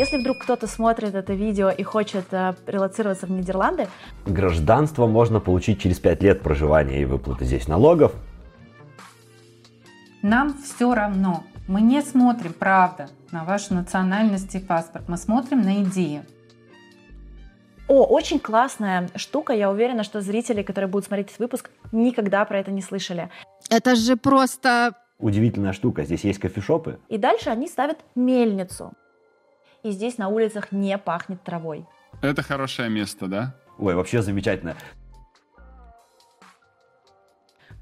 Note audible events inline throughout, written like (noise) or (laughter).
Если вдруг кто-то смотрит это видео и хочет э, релацироваться в Нидерланды, Гражданство можно получить через 5 лет проживания и выплаты здесь налогов. Нам все равно. Мы не смотрим, правда, на вашу национальность и паспорт. Мы смотрим на идею. О, очень классная штука. Я уверена, что зрители, которые будут смотреть этот выпуск, никогда про это не слышали. Это же просто... Удивительная штука. Здесь есть кофешопы. И дальше они ставят мельницу. И здесь на улицах не пахнет травой. Это хорошее место, да? Ой, вообще замечательно.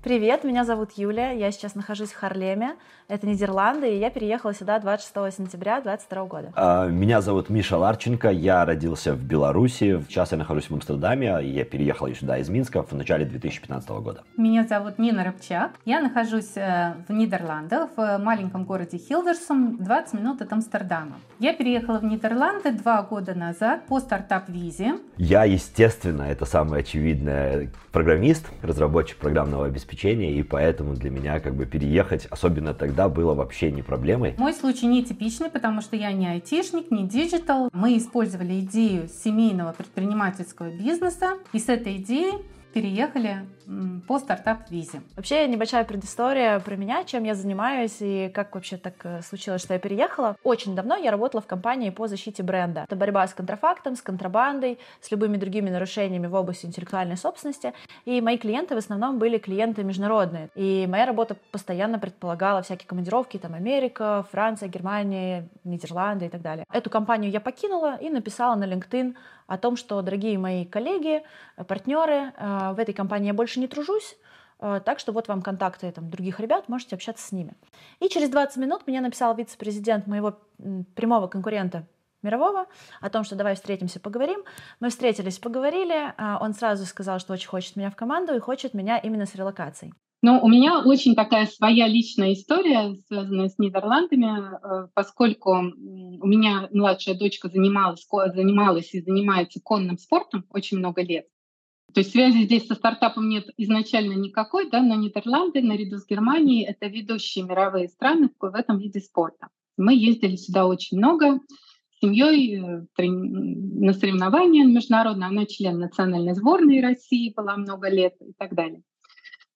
Привет, меня зовут Юлия, я сейчас нахожусь в Харлеме, это Нидерланды, и я переехала сюда 26 сентября 2022 года. А, Меня зовут Миша Ларченко, я родился в Беларуси, сейчас я нахожусь в Амстердаме, и я переехал сюда из Минска в начале 2015 года. Меня зовут Нина Рыбчак. Я нахожусь э, в Нидерландах, в маленьком городе Хилверсум, 20 минут от Амстердама. Я переехала в Нидерланды два года назад по стартап-визе. Я, естественно, это самое очевидное, программист, разработчик программного обеспечения, и поэтому для меня как бы переехать, особенно тогда, было вообще не проблемой. Мой случай нетипичный, потому что я не айтишник, не digital. Мы использовали идею семейного предпринимательского бизнеса, и с этой идеей переехали по стартап-визе. Вообще небольшая предыстория про меня, чем я занимаюсь и как вообще так э, случилось, что я переехала. Очень давно я работала в компании по защите бренда. Это борьба с контрафактом, с контрабандой, с любыми другими нарушениями в области интеллектуальной собственности. И мои клиенты в основном были клиенты международные. И моя работа постоянно предполагала всякие командировки, там Америка, Франция, Германия, Нидерланды и так далее. Эту компанию я покинула и написала на LinkedIn о том, что, дорогие мои коллеги, э, партнеры, э, в этой компании я больше не тружусь, э, так что вот вам контакты там, других ребят, можете общаться с ними. И через 20 минут мне написал вице-президент моего прямого конкурента мирового о том, что давай встретимся, поговорим. Мы встретились, поговорили. а Он сразу сказал, что очень хочет меня в команду и хочет меня именно с релокацией. Ну, у меня очень такая своя личная история, связанная с Нидерландами, э, поскольку у меня младшая дочка занималась, занималась и занимается конным спортом очень много лет. То есть связи здесь со стартапом нет изначально никакой, да, но Нидерланды наряду с Германией — это ведущие мировые страны в этом виде спорта. Мы ездили сюда очень много с семьей э, на соревнования международные. Она член национальной сборной России была много лет и так далее.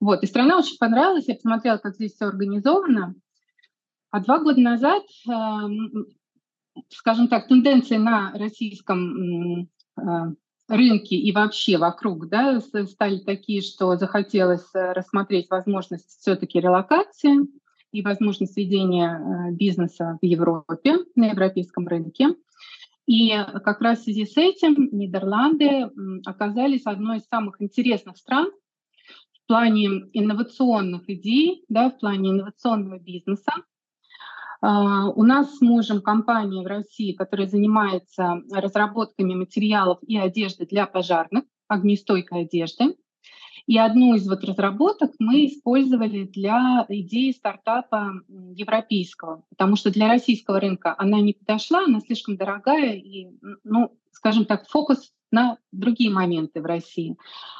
Вот, и страна очень понравилась, я посмотрела, как здесь все организовано. А два года назад, эм, скажем так, тенденции на российском м, рынке и вообще вокруг да, стали такие, что захотелось э, рассмотреть возможность все-таки релокации и возможность ведения э, бизнеса в Европе, на европейском рынке. И как раз в связи с этим Нидерланды оказались одной из самых интересных стран в плане инновационных идей, да, в плане инновационного бизнеса. А, У нас с мужем компания в России, которая занимается разработками материалов и одежды для пожарных, огнестойкой одежды. И одну из вот разработок мы использовали для идеи стартапа европейского, потому что для российского рынка она не подошла, она слишком дорогая и, ну, скажем так, фокус на другие моменты в России.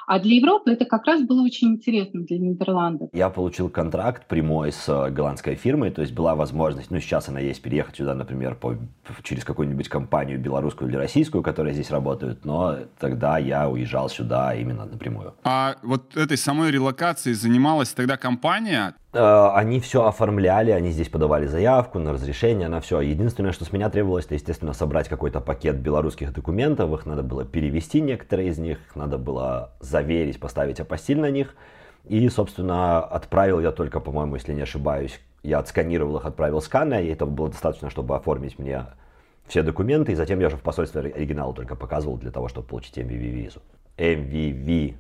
А для Европы это как раз было очень интересно для Нидерландов. Я получил контракт прямой с э, голландской фирмой, то есть была возможность, ну сейчас она есть, переехать сюда, например, по, через какую-нибудь компанию белорусскую или российскую, которая здесь работает, но тогда я уезжал сюда именно напрямую. А вот этой самой релокацией занималась тогда компания? Э, Они все оформляли, они здесь подавали заявку на разрешение, на все. Единственное, что с меня требовалось, это, естественно, собрать какой-то пакет белорусских документов, их надо было перевести некоторые из них, надо было заверить, поставить апостиль на них. И, собственно, отправил я только, по-моему, если не ошибаюсь, я отсканировал их, отправил сканы, и этого было достаточно, чтобы оформить мне все документы, и затем я уже в посольстве оригинал только показывал для того, чтобы получить MVV-визу. MVV,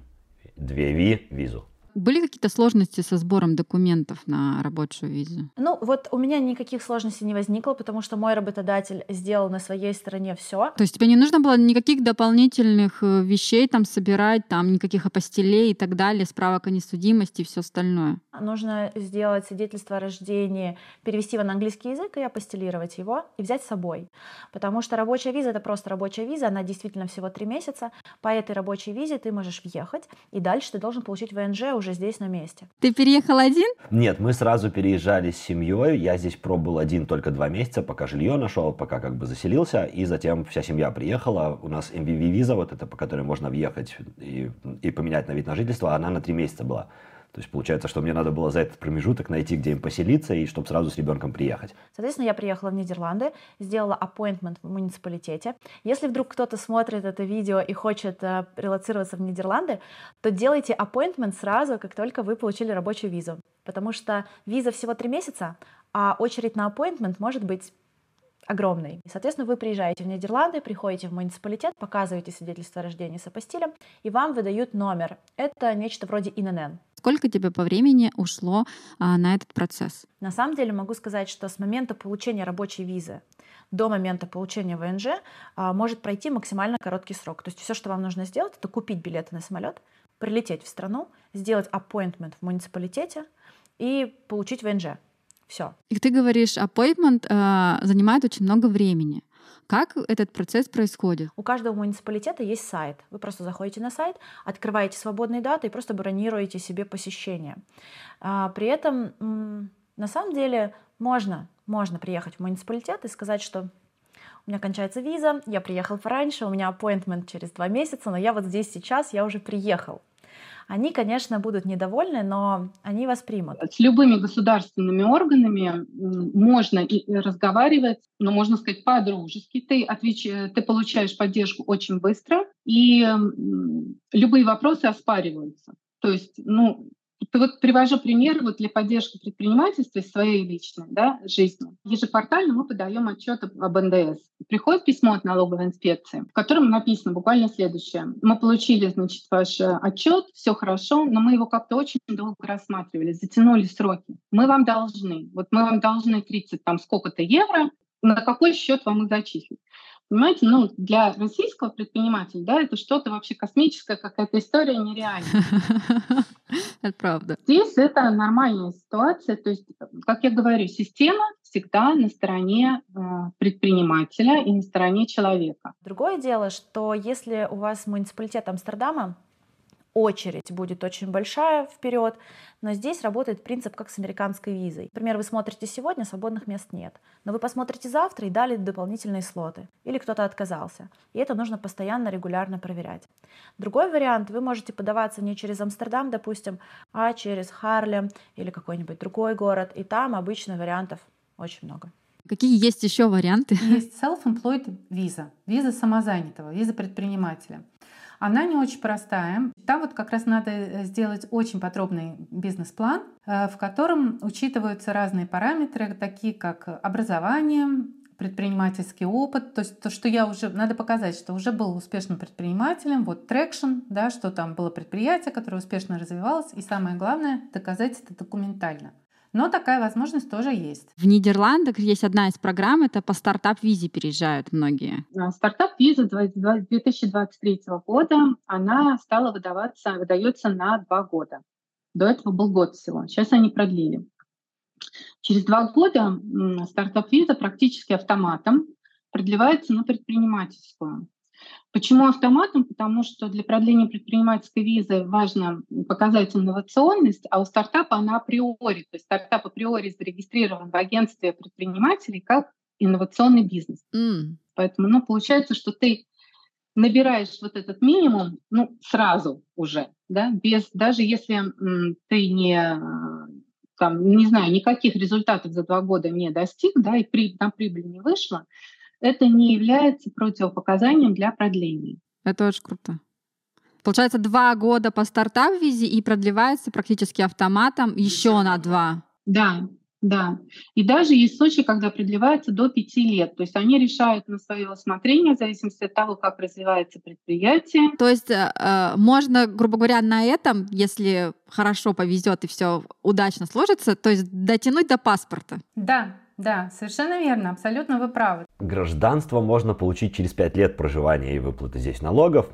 2V визу. Были какие-то сложности со сбором документов на рабочую визу? Ну, вот у меня никаких сложностей не возникло, потому что мой работодатель сделал на своей стороне все. То есть тебе не нужно было никаких дополнительных э, вещей там собирать, там никаких апостилей и так далее, справок о несудимости и все остальное? Нужно сделать свидетельство о рождении, перевести его на английский язык и апостелировать его и взять с собой. Потому что рабочая виза — это просто рабочая виза, она действительно всего три месяца. По этой рабочей визе ты можешь въехать, и дальше ты должен получить ВНЖ уже здесь на месте. Ты переехал один? Нет, мы сразу переезжали с семьей. Я здесь пробовал один только два месяца, пока жилье нашел, пока как бы заселился. И затем вся семья приехала. У нас MVV-виза, вот это, по которой можно въехать и, и поменять на вид на жительство, она на три месяца была. То есть получается, что мне надо было за этот промежуток найти, где им поселиться, и чтобы сразу с ребенком приехать. Соответственно, я приехала в Нидерланды, сделала appointment в муниципалитете. Если вдруг кто-то смотрит это видео и хочет э, релацироваться в Нидерланды, то делайте appointment сразу, как только вы получили рабочую визу. Потому что виза всего три месяца, а очередь на appointment может быть огромный. И, соответственно, вы приезжаете в Нидерланды, приходите в муниципалитет, показываете свидетельство о рождении с апостилем, и вам выдают номер. Это нечто вроде ИНН. Сколько тебе по времени ушло а, на этот процесс? На самом деле могу сказать, что с момента получения рабочей визы до момента получения ВНЖ а, может пройти максимально короткий срок. То есть все, что вам нужно сделать, это купить билеты на самолет, прилететь в страну, сделать appointment в муниципалитете и получить ВНЖ. Все. И ты говоришь, appointment э, занимает очень много времени. Как этот процесс происходит? У каждого муниципалитета есть сайт. Вы просто заходите на сайт, открываете свободные даты и просто бронируете себе посещение. А, при этом, на самом деле, можно, можно приехать в муниципалитет и сказать, что у меня кончается виза, я приехал пораньше, у меня appointment через два месяца, но я вот здесь сейчас, я уже приехал. Они, конечно, будут недовольны, но они вас примут. С любыми государственными органами можно и разговаривать, но можно сказать по-дружески. Ты, отвеч... ты получаешь поддержку очень быстро, и любые вопросы оспариваются. То есть, ну, вот привожу пример вот для поддержки предпринимательства своей личной да, жизни. Ежеквартально мы подаем отчет об НДС. Приходит письмо от налоговой инспекции, в котором написано буквально следующее. Мы получили, значит, ваш отчет, все хорошо, но мы его как-то очень долго рассматривали, затянули сроки. Мы вам должны, вот мы вам должны 30 там сколько-то евро, на какой счет вам их зачислить. Понимаете, ну, для российского предпринимателя, да, это что-то вообще космическое, какая-то история нереальная. (laughs) Это правда. Здесь это нормальная ситуация. То есть, как я говорю, система всегда на стороне э, предпринимателя и на стороне человека. Другое дело, что если у вас муниципалитет Амстердама, очередь будет очень большая вперед, но здесь работает принцип как с американской визой. Например, вы смотрите сегодня, свободных мест нет, но вы посмотрите завтра и дали дополнительные слоты, или кто-то отказался, и это нужно постоянно, регулярно проверять. Другой вариант, вы можете подаваться не через Амстердам, допустим, а через Харлем или какой-нибудь другой город, и там обычно вариантов очень много. Какие есть еще варианты? Есть self-employed виза, виза самозанятого, виза предпринимателя. Она не очень простая. Там вот как раз надо э, сделать очень подробный бизнес-план, э, в котором учитываются разные параметры, такие как образование, предпринимательский опыт, то есть то, что я уже, надо показать, что уже был успешным предпринимателем, вот traction, да, что там было предприятие, которое успешно развивалось, и самое главное, доказать это документально. Но такая возможность тоже есть. В Нидерландах есть одна из программ, это по стартап-визе переезжают многие. Стартап-виза 2023 года, она стала выдаваться, выдается на два года. До этого был год всего. Сейчас они продлили. Через два года стартап-виза практически автоматом продлевается на предпринимательскую. Почему автоматом? Потому что для продления предпринимательской визы важно показать инновационность, а у стартапа она априори, то есть стартап априори зарегистрирован в агентстве предпринимателей как инновационный бизнес. Mm. Поэтому ну, получается, что ты набираешь вот этот минимум ну, сразу уже, да, без, даже если м, ты не, там, не знаю, никаких результатов за два года не достиг, да, и при, на прибыль не вышла, это не является противопоказанием для продления. Это очень круто. Получается, два года по стартап-визе и продлевается практически автоматом еще на два. Да, да. И даже есть случаи, когда продлевается до пяти лет. То есть они решают на свое усмотрение в зависимости от того, как развивается предприятие. То есть э, э можно, грубо говоря, на этом, если хорошо повезет и все удачно сложится, то есть дотянуть до паспорта. Да, да, совершенно верно, абсолютно вы правы. Гражданство можно получить через 5 лет проживания и выплаты здесь налогов.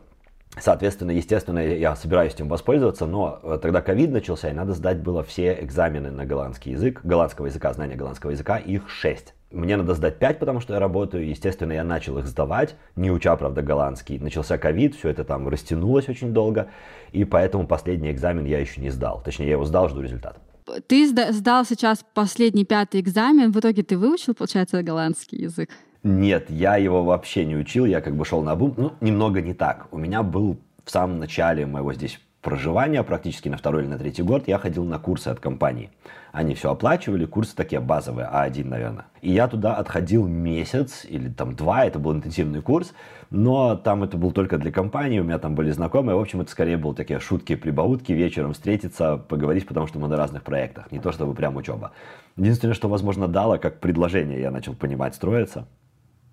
Соответственно, естественно, я собираюсь этим воспользоваться, но э, тогда ковид начался, и надо сдать было все экзамены на голландский язык, голландского языка, знания голландского языка, их 6. мне надо сдать 5, потому что я работаю. Естественно, я начал их сдавать, не уча, правда, голландский. Начался ковид, все это там растянулось очень долго, и поэтому последний экзамен я еще не сдал. Точнее, я его сдал, жду результат. Ты сдал сейчас последний пятый экзамен, в итоге ты выучил, получается, голландский язык? Нет, я его вообще не учил, я как бы шел на бум. Ну, немного не так. У меня был в самом начале моего здесь проживания, практически на второй или на третий год, я ходил на курсы от компании. Они все оплачивали, курсы такие базовые, А1, наверное. И я туда отходил месяц или там два, это был интенсивный курс, но там это был только для компании, у меня там были знакомые. В общем, это скорее были такие шутки, прибаутки, вечером встретиться, поговорить, потому что мы на разных проектах, не то чтобы прям учеба. Единственное, что, возможно, дало, как предложение я начал понимать строиться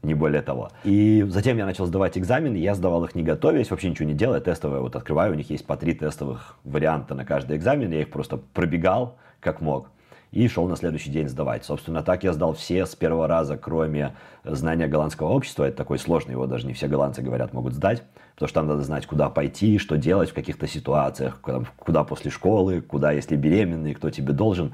не более того. И затем я начал сдавать экзамены, я сдавал их не готовясь, вообще ничего не делая, тестовые вот открываю, у них есть по три тестовых варианта на каждый экзамен, я их просто пробегал как мог и шел на следующий день сдавать. Собственно, так я сдал все с первого раза, кроме знания голландского общества. Это такой сложный, его даже не все голландцы, говорят, могут сдать, потому что там надо знать, куда пойти, что делать в каких-то ситуациях, куда, куда после школы, куда, если беременный, кто тебе должен.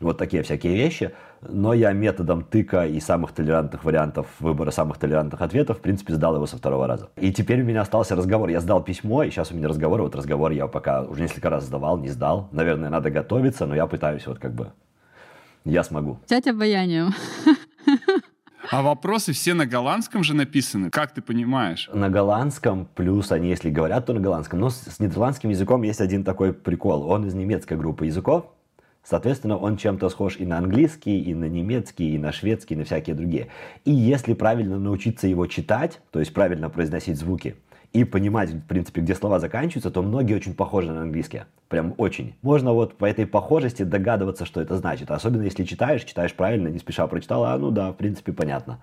Вот такие всякие вещи. Но я методом тыка и самых толерантных вариантов выбора самых толерантных ответов, в принципе, сдал его со второго раза. И теперь у меня остался разговор. Я сдал письмо, и сейчас у меня разговор. Вот разговор я пока уже несколько раз сдавал, не сдал. Наверное, надо готовиться, но я пытаюсь вот как бы я смогу. Взять обаянием. (laughs) А вопросы все на голландском же написаны, как ты понимаешь? На голландском, плюс они, если говорят, то на голландском. Но с, с нидерландским языком есть один такой прикол. Он из немецкой группы языков, Соответственно, он чем-то схож и на английский, и на немецкий, и на шведский, и на всякие другие. И если правильно научиться его читать, то есть правильно произносить звуки, и понимать, в принципе, где слова заканчиваются, то многие очень похожи на английский. Прям очень. Можно вот по этой похожести догадываться, что это значит. Особенно если читаешь, читаешь правильно, не спеша прочитал, а ну да, в принципе, понятно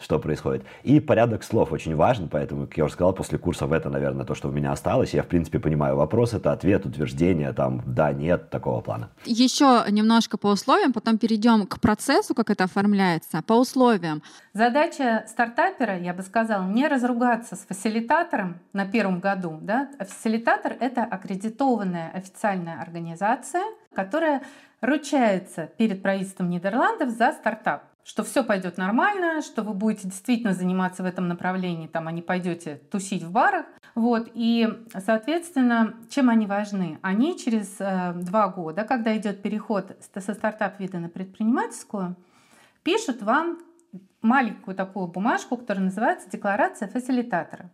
что происходит. И порядок слов очень важен, поэтому, как я уже сказал, после курсов это, наверное, то, что у меня осталось. Я, в принципе, понимаю вопрос, это ответ, утверждение, там, да, нет, такого плана. Еще немножко по условиям, потом перейдем к процессу, как это оформляется, по условиям. Задача стартапера, я бы сказала, не разругаться с фасилитатором на первом году. Да? Фасилитатор — это аккредитованная официальная организация, которая ручается перед правительством Нидерландов за стартап что все пойдет нормально, что вы будете действительно заниматься в этом направлении, там, а не пойдете тусить в барах. Вот. И, соответственно, чем они важны? Они через э, два года, когда идет переход со стартап-вида на предпринимательскую, пишут вам маленькую такую бумажку, которая называется «Декларация фасилитатора»,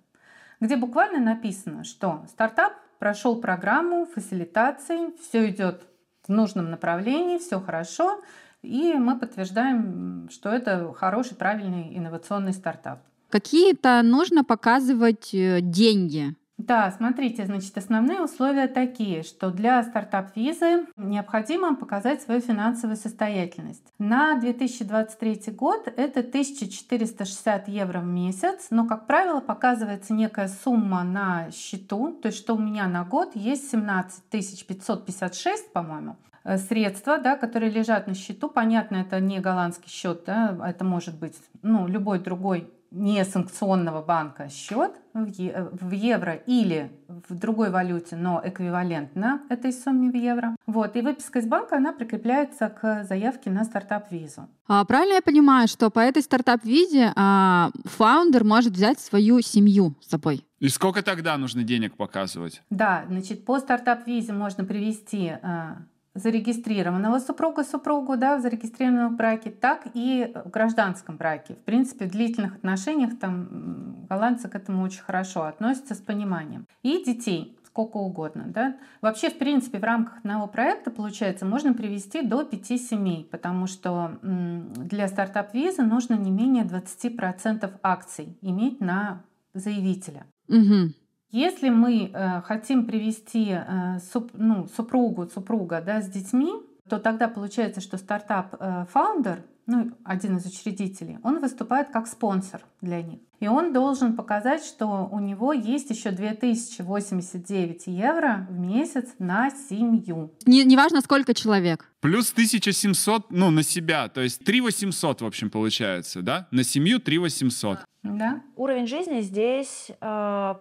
где буквально написано, что стартап прошел программу фасилитации, все идет в нужном направлении, все хорошо, и мы подтверждаем, что это хороший, правильный инновационный стартап. Какие-то нужно показывать э, деньги. Да, смотрите, значит, основные условия такие, что для стартап-визы необходимо показать свою финансовую состоятельность. На 2023 год это 1460 евро в месяц, но, как правило, показывается некая сумма на счету, то есть что у меня на год есть 17 556, по-моему, средства, да, которые лежат на счету. Понятно, это не голландский счет, да, это может быть ну, любой другой не санкционного банка счет в евро или в другой валюте, но эквивалентно этой сумме в евро. Вот. И выписка из банка, она прикрепляется к заявке на стартап-визу. А правильно я понимаю, что по этой стартап-визе а, фаундер может взять свою семью с собой? И сколько тогда нужно денег показывать? Да, значит, по стартап-визе можно привести а, зарегистрированного супруга супругу да, в зарегистрированном браке, так и в гражданском браке. В принципе, в длительных отношениях там голландцы к этому очень хорошо относятся с пониманием. И детей сколько угодно. Да? Вообще, в принципе, в рамках одного проекта, получается, можно привести до пяти семей, потому что для стартап-визы нужно не менее 20% акций иметь на заявителя. Угу. Если мы э, хотим привести э, суп, ну, супругу, супруга да, с детьми, то тогда получается, что стартап-founder, э, ну, один из учредителей, он выступает как спонсор для них. И он должен показать, что у него есть еще 2089 евро в месяц на семью. Не, неважно, сколько человек. Плюс 1700, ну, на себя. То есть 3800, в общем, получается, да? На семью 3800. Да. Уровень жизни здесь э,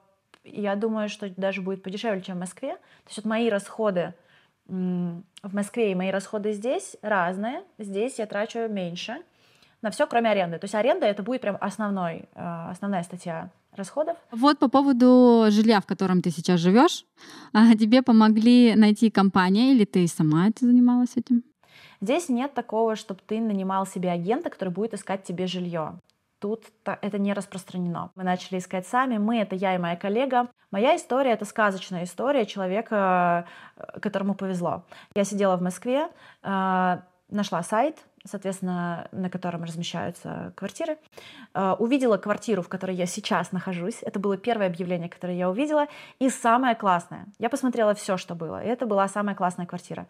я думаю, что даже будет подешевле, чем в Москве. То есть вот мои расходы в Москве и мои расходы здесь разные. Здесь я трачу меньше. на все, кроме аренды. То есть аренда это будет прям основной, э, основная статья расходов. Вот по поводу жилья, в котором ты сейчас живешь, а, тебе помогли найти компания или ты сама это занималась этим? Здесь нет такого, чтобы ты нанимал себе агента, который будет искать тебе жилье. Тут это не распространено. Мы начали искать сами. Мы — это я и моя коллега. Моя история — это сказочная история человека, э, которому повезло. Я сидела в Москве, э, нашла сайт, соответственно, на котором размещаются квартиры. Э, увидела квартиру, в которой я сейчас нахожусь. Это было первое объявление, которое я увидела. И самое классное. Я посмотрела все, что было. И это была самая классная квартира.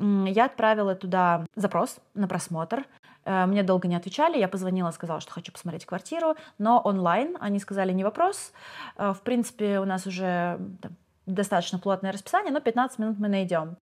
Я отправила туда запрос на просмотр. Э, мне долго не отвечали, я позвонила, сказала, что хочу посмотреть квартиру, но онлайн. Они сказали, не вопрос. Э, в принципе, у нас уже там, достаточно плотное расписание, но 15 минут мы найдем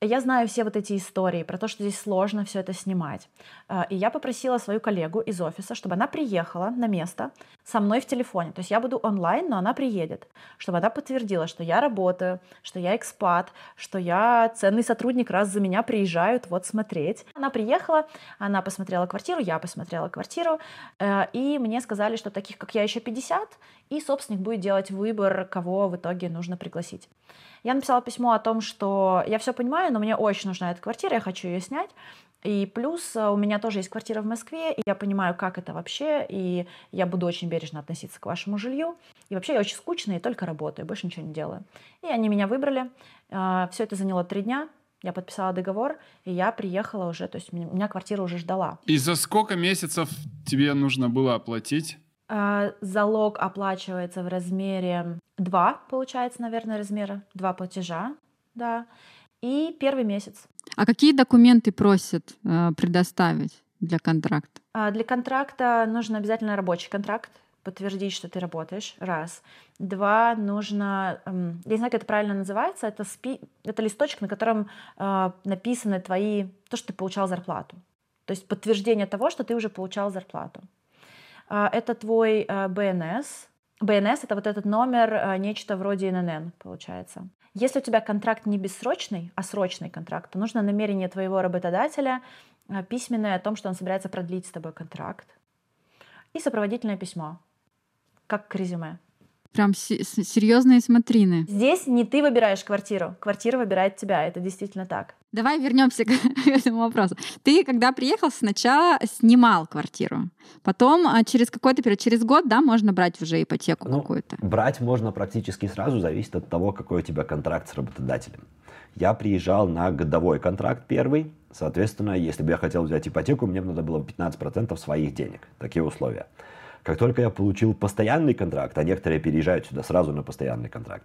я знаю все вот эти истории про то, что здесь сложно все это снимать. А, и я попросила свою коллегу из офиса, чтобы она приехала на место со мной в телефоне. То есть я буду онлайн, но она приедет, чтобы она подтвердила, что я работаю, что я экспат, что я ценный сотрудник, раз за меня приезжают вот смотреть. Она приехала, она посмотрела квартиру, я посмотрела квартиру, э, и мне сказали, что таких, как я, еще 50, и собственник будет делать выбор, кого в итоге нужно пригласить. Я написала письмо о том, что я все понимаю, но мне очень нужна эта квартира, я хочу ее снять. И плюс э, у меня тоже есть квартира в Москве, и я понимаю, как это вообще, и я буду очень бережно относиться к вашему жилью. И вообще я очень скучная и только работаю, больше ничего не делаю. И они меня выбрали. Э, все это заняло три дня. Я подписала договор, и я приехала уже, то есть меня квартира уже ждала. И за сколько месяцев тебе нужно было оплатить? Э, залог оплачивается в размере 2, получается, наверное, размера, два платежа, да, и первый месяц. А какие документы просят э, предоставить для контракта? А для контракта нужен обязательно рабочий контракт, подтвердить, что ты работаешь, раз. Два, нужно, эм, я не знаю, как это правильно называется, это, спи, это листочек, на котором э, написаны твои, то, что ты получал зарплату. То есть подтверждение того, что ты уже получал зарплату. А, это твой БНС. А, БНС — это вот этот номер, а, нечто вроде ННН, получается. Если у тебя контракт не бессрочный, а срочный контракт, то нужно намерение твоего работодателя письменное о том, что он собирается продлить с тобой контракт. И сопроводительное письмо, как к резюме. Прям серьезные смотрины. Здесь не ты выбираешь квартиру, квартира выбирает тебя, это действительно так. Давай вернемся (laughs) к этому вопросу. Ты, когда приехал, сначала снимал квартиру, потом а, через какой-то период, через год, да, можно брать уже ипотеку ну, какую-то. Брать можно практически сразу, зависит от того, какой у тебя контракт с работодателем. Я приезжал на годовой контракт первый, соответственно, если бы я хотел взять ипотеку, мне надо было 15% своих денег. Такие условия. Как только я получил постоянный контракт, а некоторые переезжают сюда сразу на постоянный контракт,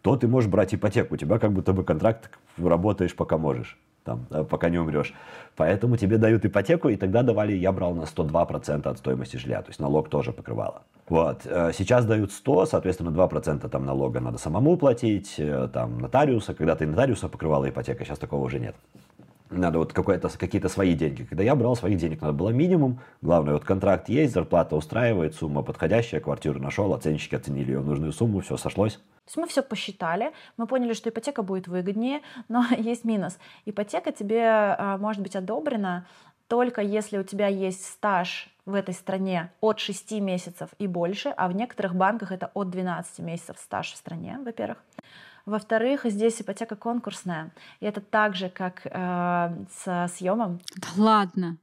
то ты можешь брать ипотеку. У тебя как будто бы контракт работаешь пока можешь, там, э, пока не умрешь. Поэтому тебе дают ипотеку, и тогда давали, я брал на 102% от стоимости жилья, то есть налог тоже покрывало. Вот. Э, сейчас дают 100, соответственно, 2% там налога надо самому платить, э, там нотариуса, когда ты нотариуса покрывала ипотека, сейчас такого уже нет надо вот какие-то свои деньги. Когда я брал своих денег, надо было минимум. Главное, вот контракт есть, зарплата устраивает, сумма подходящая, квартиру нашел, оценщики оценили ее в нужную сумму, все сошлось. То есть мы все посчитали, мы поняли, что ипотека будет выгоднее, но (laughs) есть минус. Ипотека тебе а, может быть одобрена только если у тебя есть стаж в этой стране от 6 месяцев и больше, а в некоторых банках это от 12 месяцев стаж в стране, во-первых. Во-вторых, здесь ипотека конкурсная. И это так же, как э, со съемом. Да ладно.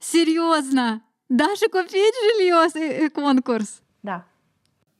Серьезно? Даже купить жилье и, и конкурс? Да.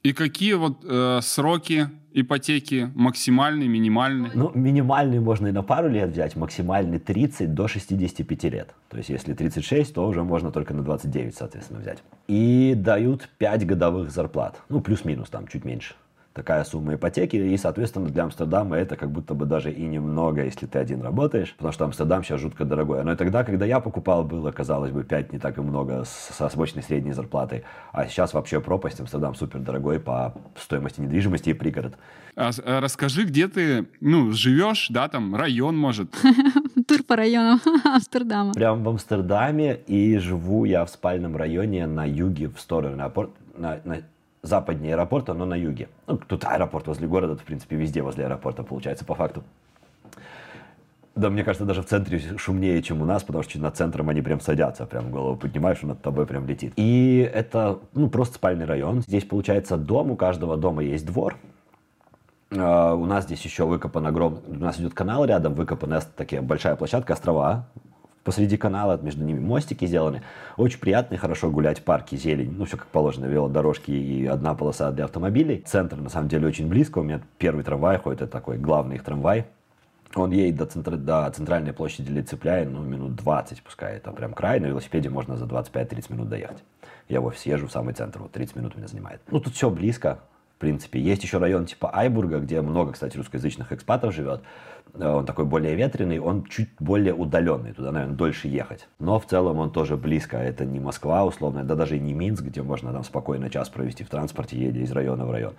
И какие вот э, сроки ипотеки максимальные, минимальные? Ну, минимальный можно и на пару лет взять, максимальный 30 до 65 лет. То есть, если 36, то уже можно только на 29, соответственно, взять. И дают 5 годовых зарплат. Ну, плюс-минус там, чуть меньше такая сумма ипотеки, и, соответственно, для Амстердама это как будто бы даже и немного, если ты один работаешь, потому что Амстердам сейчас жутко дорогой. Но и тогда, когда я покупал, было, казалось бы, 5 не так и много со свобочной средней зарплатой, а сейчас вообще пропасть, Амстердам супер дорогой по стоимости недвижимости и пригород. А, а расскажи, где ты, ну, живешь, да, там, район, может? (laughs) Тур по районам (laughs) Амстердама. Прям в Амстердаме, и живу я в спальном районе на юге, в сторону аэропорта, на, на западнее аэропорта, но на юге. Ну, тут аэропорт возле города, в принципе, везде возле аэропорта получается по факту. Да, мне кажется, даже в центре шумнее, чем у нас, потому что над центром они прям садятся, прям голову поднимаешь, и над тобой прям летит. И это, ну, просто спальный район. Здесь, получается, дом, у каждого дома есть двор, Uh, у нас здесь еще выкопан огромный, у нас идет канал рядом, выкопана такая большая площадка, острова посреди канала, между ними мостики сделаны. Очень приятно и хорошо гулять в парке, зелень, ну все как положено, велодорожки и одна полоса для автомобилей. Центр на самом деле очень близко, у меня первый трамвай ходит, это такой главный их трамвай. Он едет до, центр, до центральной площади Лицепляй, ну, минут 20, пускай это прям край. На велосипеде можно за 25-30 минут доехать. Я в офис езжу в самый центр, вот 30 минут меня занимает. Ну, тут все близко, принципе. Есть еще район типа Айбурга, где много, кстати, русскоязычных экспатов живет. Э, он такой более ветреный, он чуть более удаленный, туда, наверное, дольше ехать. Но в целом он тоже близко, это не Москва условно, да даже и не Минск, где можно там спокойно час провести в транспорте, едя из района в район.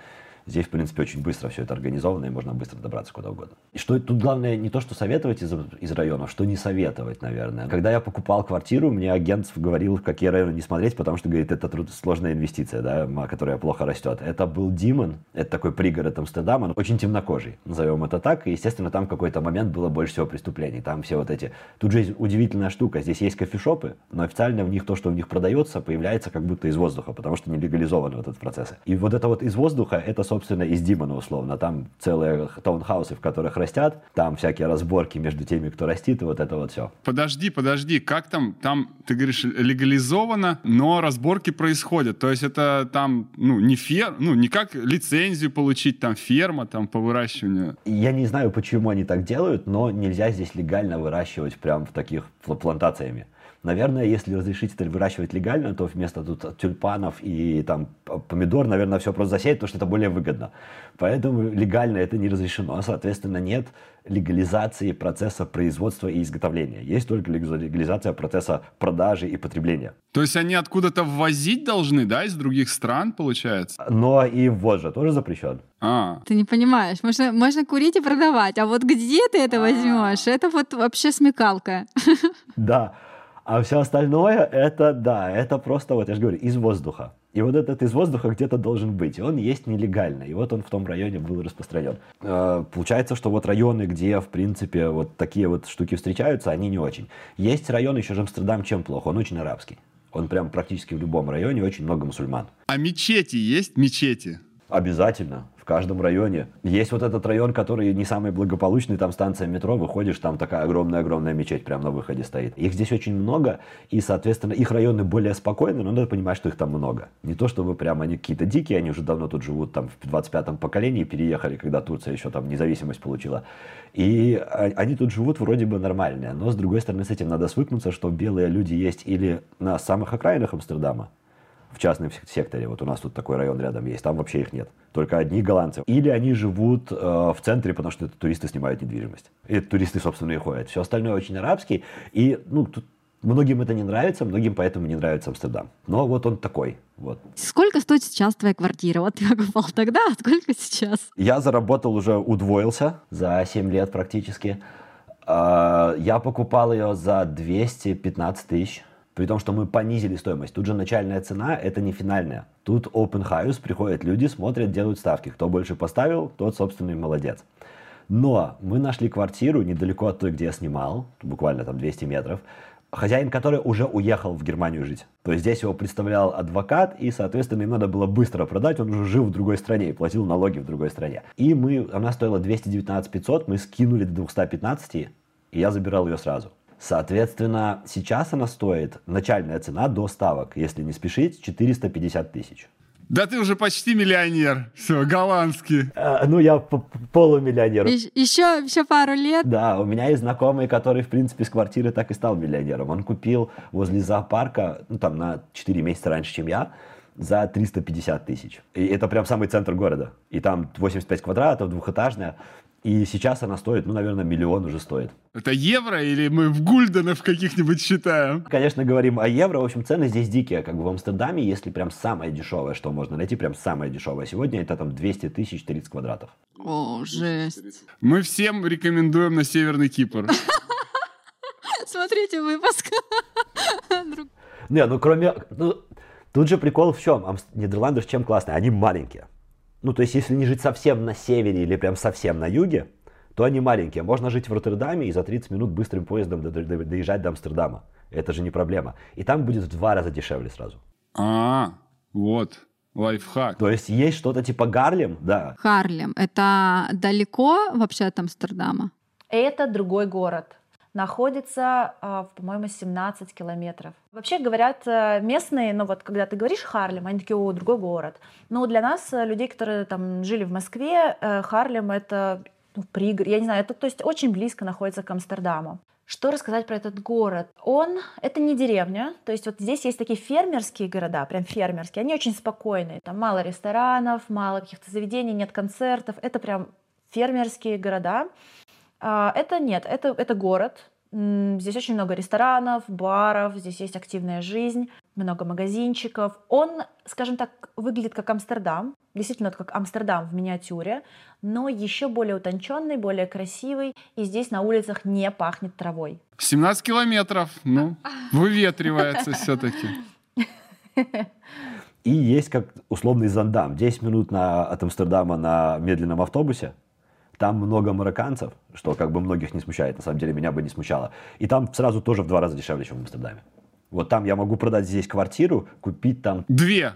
Здесь, в принципе, очень быстро все это организовано, и можно быстро добраться куда угодно. И что тут главное не то, что советовать из, из районов, что не советовать, наверное. Когда я покупал квартиру, мне агент говорил, какие районы не смотреть, потому что, говорит, это труд, сложная инвестиция, да, которая плохо растет. Это был Димон, это такой пригород Амстердама, очень темнокожий, назовем это так. И, естественно, там какой-то момент было больше всего преступлений. Там все вот эти... Тут же есть удивительная штука. Здесь есть кофешопы, но официально в них то, что в них продается, появляется как будто из воздуха, потому что не легализованы вот этот процесс. И вот это вот из воздуха, это, собственно, из Димона условно. Там целые таунхаусы, в которых растят, там всякие разборки между теми, кто растит, и вот это вот все. Подожди, подожди, как там, там, ты говоришь, легализовано, но разборки происходят. То есть это там, ну, не фер, ну, не как лицензию получить, там, ферма, там, по выращиванию. Я не знаю, почему они так делают, но нельзя здесь легально выращивать прям в таких плантациями. Наверное, если разрешить это выращивать легально, то вместо тут тюльпанов и там помидор, наверное, все просто засеять, потому что это более выгодно. Поэтому легально это не разрешено. Соответственно, нет легализации процесса производства и изготовления. Есть только легализация процесса продажи и потребления. То есть они откуда-то ввозить должны, да, из других стран, получается? Но и ввоз же тоже запрещен. А. Ты не понимаешь, можно, можно курить и продавать, а вот где ты это возьмешь? Это вот вообще смекалка. Да. А все остальное, это, да, это просто, вот я же говорю, из воздуха. И вот этот из воздуха где-то должен быть. И он есть нелегально. И вот он в том районе был распространен. Э, получается, что вот районы, где, в принципе, вот такие вот штуки встречаются, они не очень. Есть район еще же Амстердам, чем плохо. Он очень арабский. Он прям практически в любом районе очень много мусульман. А мечети есть? Мечети? Обязательно в каждом районе. Есть вот этот район, который не самый благополучный, там станция метро, выходишь, там такая огромная-огромная мечеть прямо на выходе стоит. Их здесь очень много, и, соответственно, их районы более спокойны, но надо понимать, что их там много. Не то, чтобы прям они какие-то дикие, они уже давно тут живут, там в 25-м поколении переехали, когда Турция еще там независимость получила. И они тут живут вроде бы нормально, но с другой стороны с этим надо свыкнуться, что белые люди есть или на самых окраинах Амстердама, в частном секторе. Вот у нас тут такой район рядом есть, там вообще их нет. Только одни голландцы. Или они живут э, в центре, потому что это туристы снимают недвижимость. И туристы, собственно, и ходят. Все остальное очень арабский. И, ну, тут Многим это не нравится, многим поэтому не нравится Амстердам. Но вот он такой. Вот. Сколько стоит сейчас твоя квартира? Вот ты покупал тогда, а сколько сейчас? Я заработал уже, удвоился за 7 лет практически. А, я покупал ее за 215 тысяч при том, что мы понизили стоимость. Тут же начальная цена, это не финальная. Тут open house, приходят люди, смотрят, делают ставки. Кто больше поставил, тот, собственно, и молодец. Но мы нашли квартиру недалеко от той, где я снимал, буквально там 200 метров, хозяин которой уже уехал в Германию жить. То есть здесь его представлял адвокат, и, соответственно, им надо было быстро продать, он уже жил в другой стране и платил налоги в другой стране. И мы, она стоила 219 500, мы скинули до 215, и я забирал ее сразу. Соответственно, сейчас она стоит, начальная цена до ставок, если не спешить, 450 тысяч. Да ты уже почти миллионер. Все, голландский. А, ну, я полумиллионер. Еще, еще пару лет. Да, у меня есть знакомый, который, в принципе, с квартиры так и стал миллионером. Он купил возле зоопарка, ну, там, на 4 месяца раньше, чем я, за 350 тысяч. И это прям самый центр города. И там 85 квадратов, двухэтажная. И сейчас она стоит, ну, наверное, миллион уже стоит. Это евро или мы в гульденов каких-нибудь считаем? Конечно, говорим о евро. В общем, цены здесь дикие. Как бы в Амстердаме, если прям самое дешевое, что можно найти, прям самое дешевое сегодня, это там 200 тысяч 30 квадратов. О, жесть. Мы всем рекомендуем на Северный Кипр. (laughs) Смотрите выпуск. (laughs) Не, ну кроме... Ну, тут же прикол в чем? Нидерланды чем классные? Они маленькие. Ну, то есть, если не жить совсем на севере или прям совсем на юге, то они маленькие. Можно жить в Роттердаме и за 30 минут быстрым поездом до- до- доезжать до Амстердама. Это же не проблема. И там будет в два раза дешевле сразу. А, вот, лайфхак. То есть есть что-то типа Гарлем, да. Харлем. Это далеко вообще от Амстердама? Это другой город. Находится, а, по-моему, 17 километров. Вообще говорят э, местные, ну вот когда ты говоришь Харлем, они такие, о, другой город. Но для нас, э, людей, которые там жили в Москве, э, Харлем это ну, пригород, я не знаю, это то есть очень близко находится к Амстердаму. Что рассказать про этот город? Он, это не деревня, то есть вот здесь есть такие фермерские города, прям фермерские, они очень спокойные, там мало ресторанов, мало каких-то заведений, нет концертов, это прям фермерские города. А, Это нет, это, это город, Здесь очень много ресторанов, баров, здесь есть активная жизнь, много магазинчиков. Он, скажем так, выглядит как Амстердам, действительно как Амстердам в миниатюре, но еще более утонченный, более красивый, и здесь на улицах не пахнет травой. 17 километров, ну, выветривается (laughs) все-таки. И есть как условный Зандам. 10 минут на, от Амстердама на медленном автобусе. Там много марокканцев, что как бы многих не смущает, на самом деле меня бы не смущало. И там сразу тоже в два раза дешевле, чем в Амстердаме. Вот там я могу продать здесь квартиру, купить там, Две.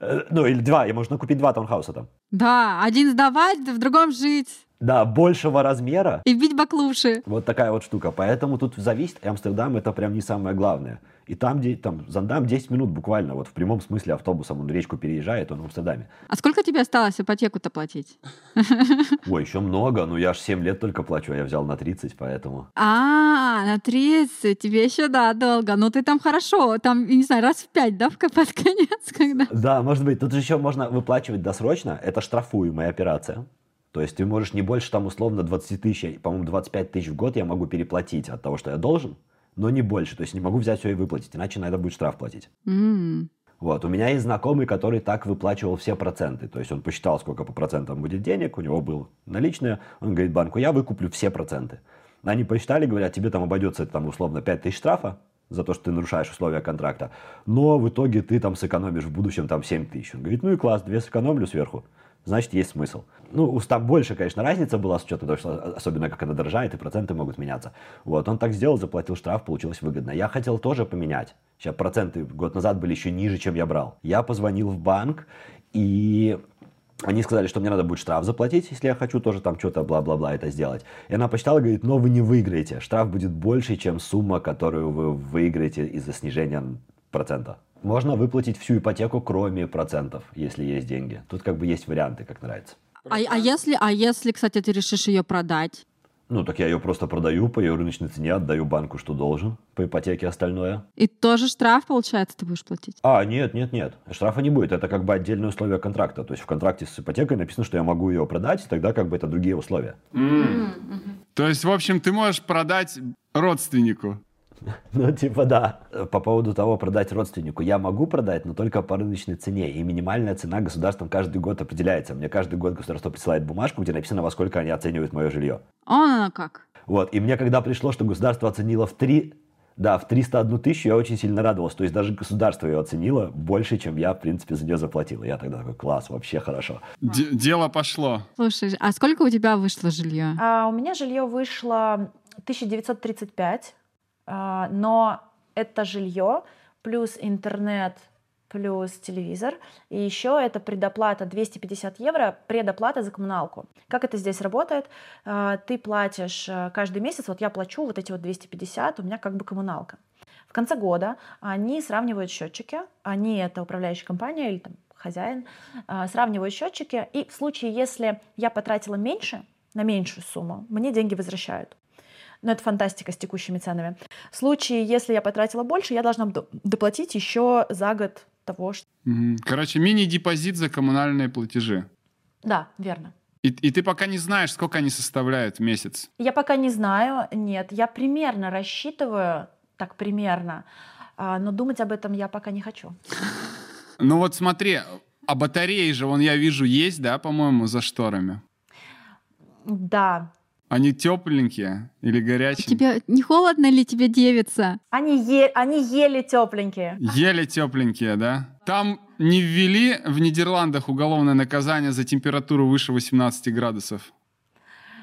э, ну или два, я можно купить два таунхауса там. Да, один сдавать, в другом жить. Да, большего размера, И бить баклуши. вот такая вот штука. Поэтому тут зависит, и Амстердам это прям не самое главное. И там, где там Зандам 10 минут буквально, вот в прямом смысле автобусом он речку переезжает, он в Амстердаме. А сколько тебе осталось ипотеку-то платить? (laughs) Ой, еще много, но я ж 7 лет только плачу, а я взял на 30, поэтому... А, на 30, тебе еще, да, долго. Ну ты там хорошо, там, не знаю, раз в пять, да, в (laughs) под конец, когда... Да, может быть. Тут же еще можно выплачивать досрочно. Это штрафуемая операция. То есть ты можешь не больше там условно 20 тысяч, по-моему, 25 тысяч в год я могу переплатить от того, что я должен, но не больше. То есть не могу взять все и выплатить, иначе надо будет штраф платить. М, Вот, у меня есть знакомый, который так выплачивал все проценты. То есть он посчитал, сколько по процентам будет денег, у него было наличное. Он говорит банку, я выкуплю все проценты. Они посчитали, говорят, тебе там обойдется там условно 5 тысяч штрафа за то, что ты нарушаешь условия контракта. Но в итоге ты там сэкономишь в будущем там 7 тысяч. Он говорит, ну и класс, две сэкономлю сверху. Значит, есть смысл. Ну, там больше, конечно, разница была с учетом того, что особенно как она дорожает, и проценты могут меняться. Вот, он так сделал, заплатил штраф, получилось выгодно. Я хотел тоже поменять. Сейчас проценты год назад были еще ниже, чем я брал. Я позвонил в банк, и они сказали, что мне надо будет штраф заплатить, если я хочу тоже там что-то бла-бла-бла это сделать. И она посчитала, говорит, но вы не выиграете. Штраф будет больше, чем сумма, которую вы выиграете из-за снижения процента. Можно выплатить всю ипотеку, кроме процентов, если есть деньги. Тут как бы есть варианты, как нравится. А, а если, а если, кстати, ты решишь ее продать? Ну, так я ее просто продаю по ее рыночной цене, отдаю банку, что должен, по ипотеке остальное. И тоже штраф, получается, ты будешь платить? А, нет, нет, нет, штрафа не будет, это как бы отдельные условия контракта. То есть в контракте с ипотекой написано, что я могу ее продать, и тогда как бы это другие условия. То есть, в общем, ты можешь продать родственнику. (laughs) Ну, типа, да. По поводу того, продать родственнику. Я могу продать, но только по рыночной цене. И минимальная цена государством каждый год определяется. Мне каждый год государство присылает бумажку, где написано, во сколько они оценивают мое жилье. Он оно как? Вот. И мне когда пришло, что государство оценило в три... Да, в 301 тысячу я очень сильно радовался. То есть даже государство ее оценило больше, чем я, в принципе, за нее заплатил. Я тогда такой, класс, вообще хорошо. Де- дело пошло. Слушай, а сколько у тебя вышло жилье? А у меня жилье вышло 1935, а, но это жилье плюс интернет плюс телевизор. И еще это предоплата 250 евро, предоплата за коммуналку. Как это здесь работает? А, Ты платишь э, каждый месяц, вот я плачу вот эти вот 250, у меня как бы коммуналка. В конце года они сравнивают счетчики, они это управляющая компания или там хозяин, а, сравнивают счетчики, и в случае, если я потратила меньше, на меньшую сумму, мне деньги возвращают. Но это фантастика с текущими ценами. В случае, если я потратила больше, я должна доплатить еще за год того, что... Короче, мини-депозит за коммунальные платежи. Да, верно. И, и ты пока не знаешь, сколько они составляют в месяц. Я пока не знаю, нет, я примерно рассчитываю, так примерно, а, но думать об этом я пока не хочу. (laughs) Ну вот смотри, а батареи же, вон я вижу, есть, да, по-моему, за шторами? Да, Они тепленькие или горячие? Тебе не холодно ли тебе девица? они, е- они еле тепленькие. Еле тепленькие, да? Там не ввели в Нидерландах уголовное наказание за температуру выше 18 градусов?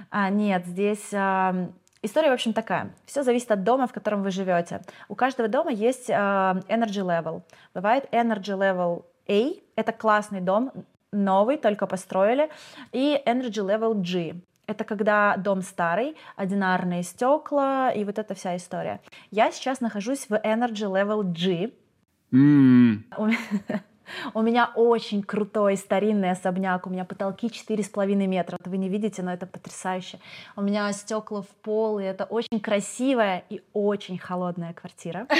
А, нет, здесь а, история, в общем, такая. Все зависит от дома, в котором вы живете. У каждого дома есть а, energy level. Бывает energy level A, это классный дом, новый, только построили, и energy level G. Это когда дом старый, одинарные стекла и вот эта вся история. Я сейчас нахожусь в Energy Level G. М, У (laughs) меня очень крутой старинный особняк, у меня потолки 4,5 метра. Вот Вы не видите, но это потрясающе. У меня стекла в пол, и это очень красивая и очень холодная квартира. (laughs)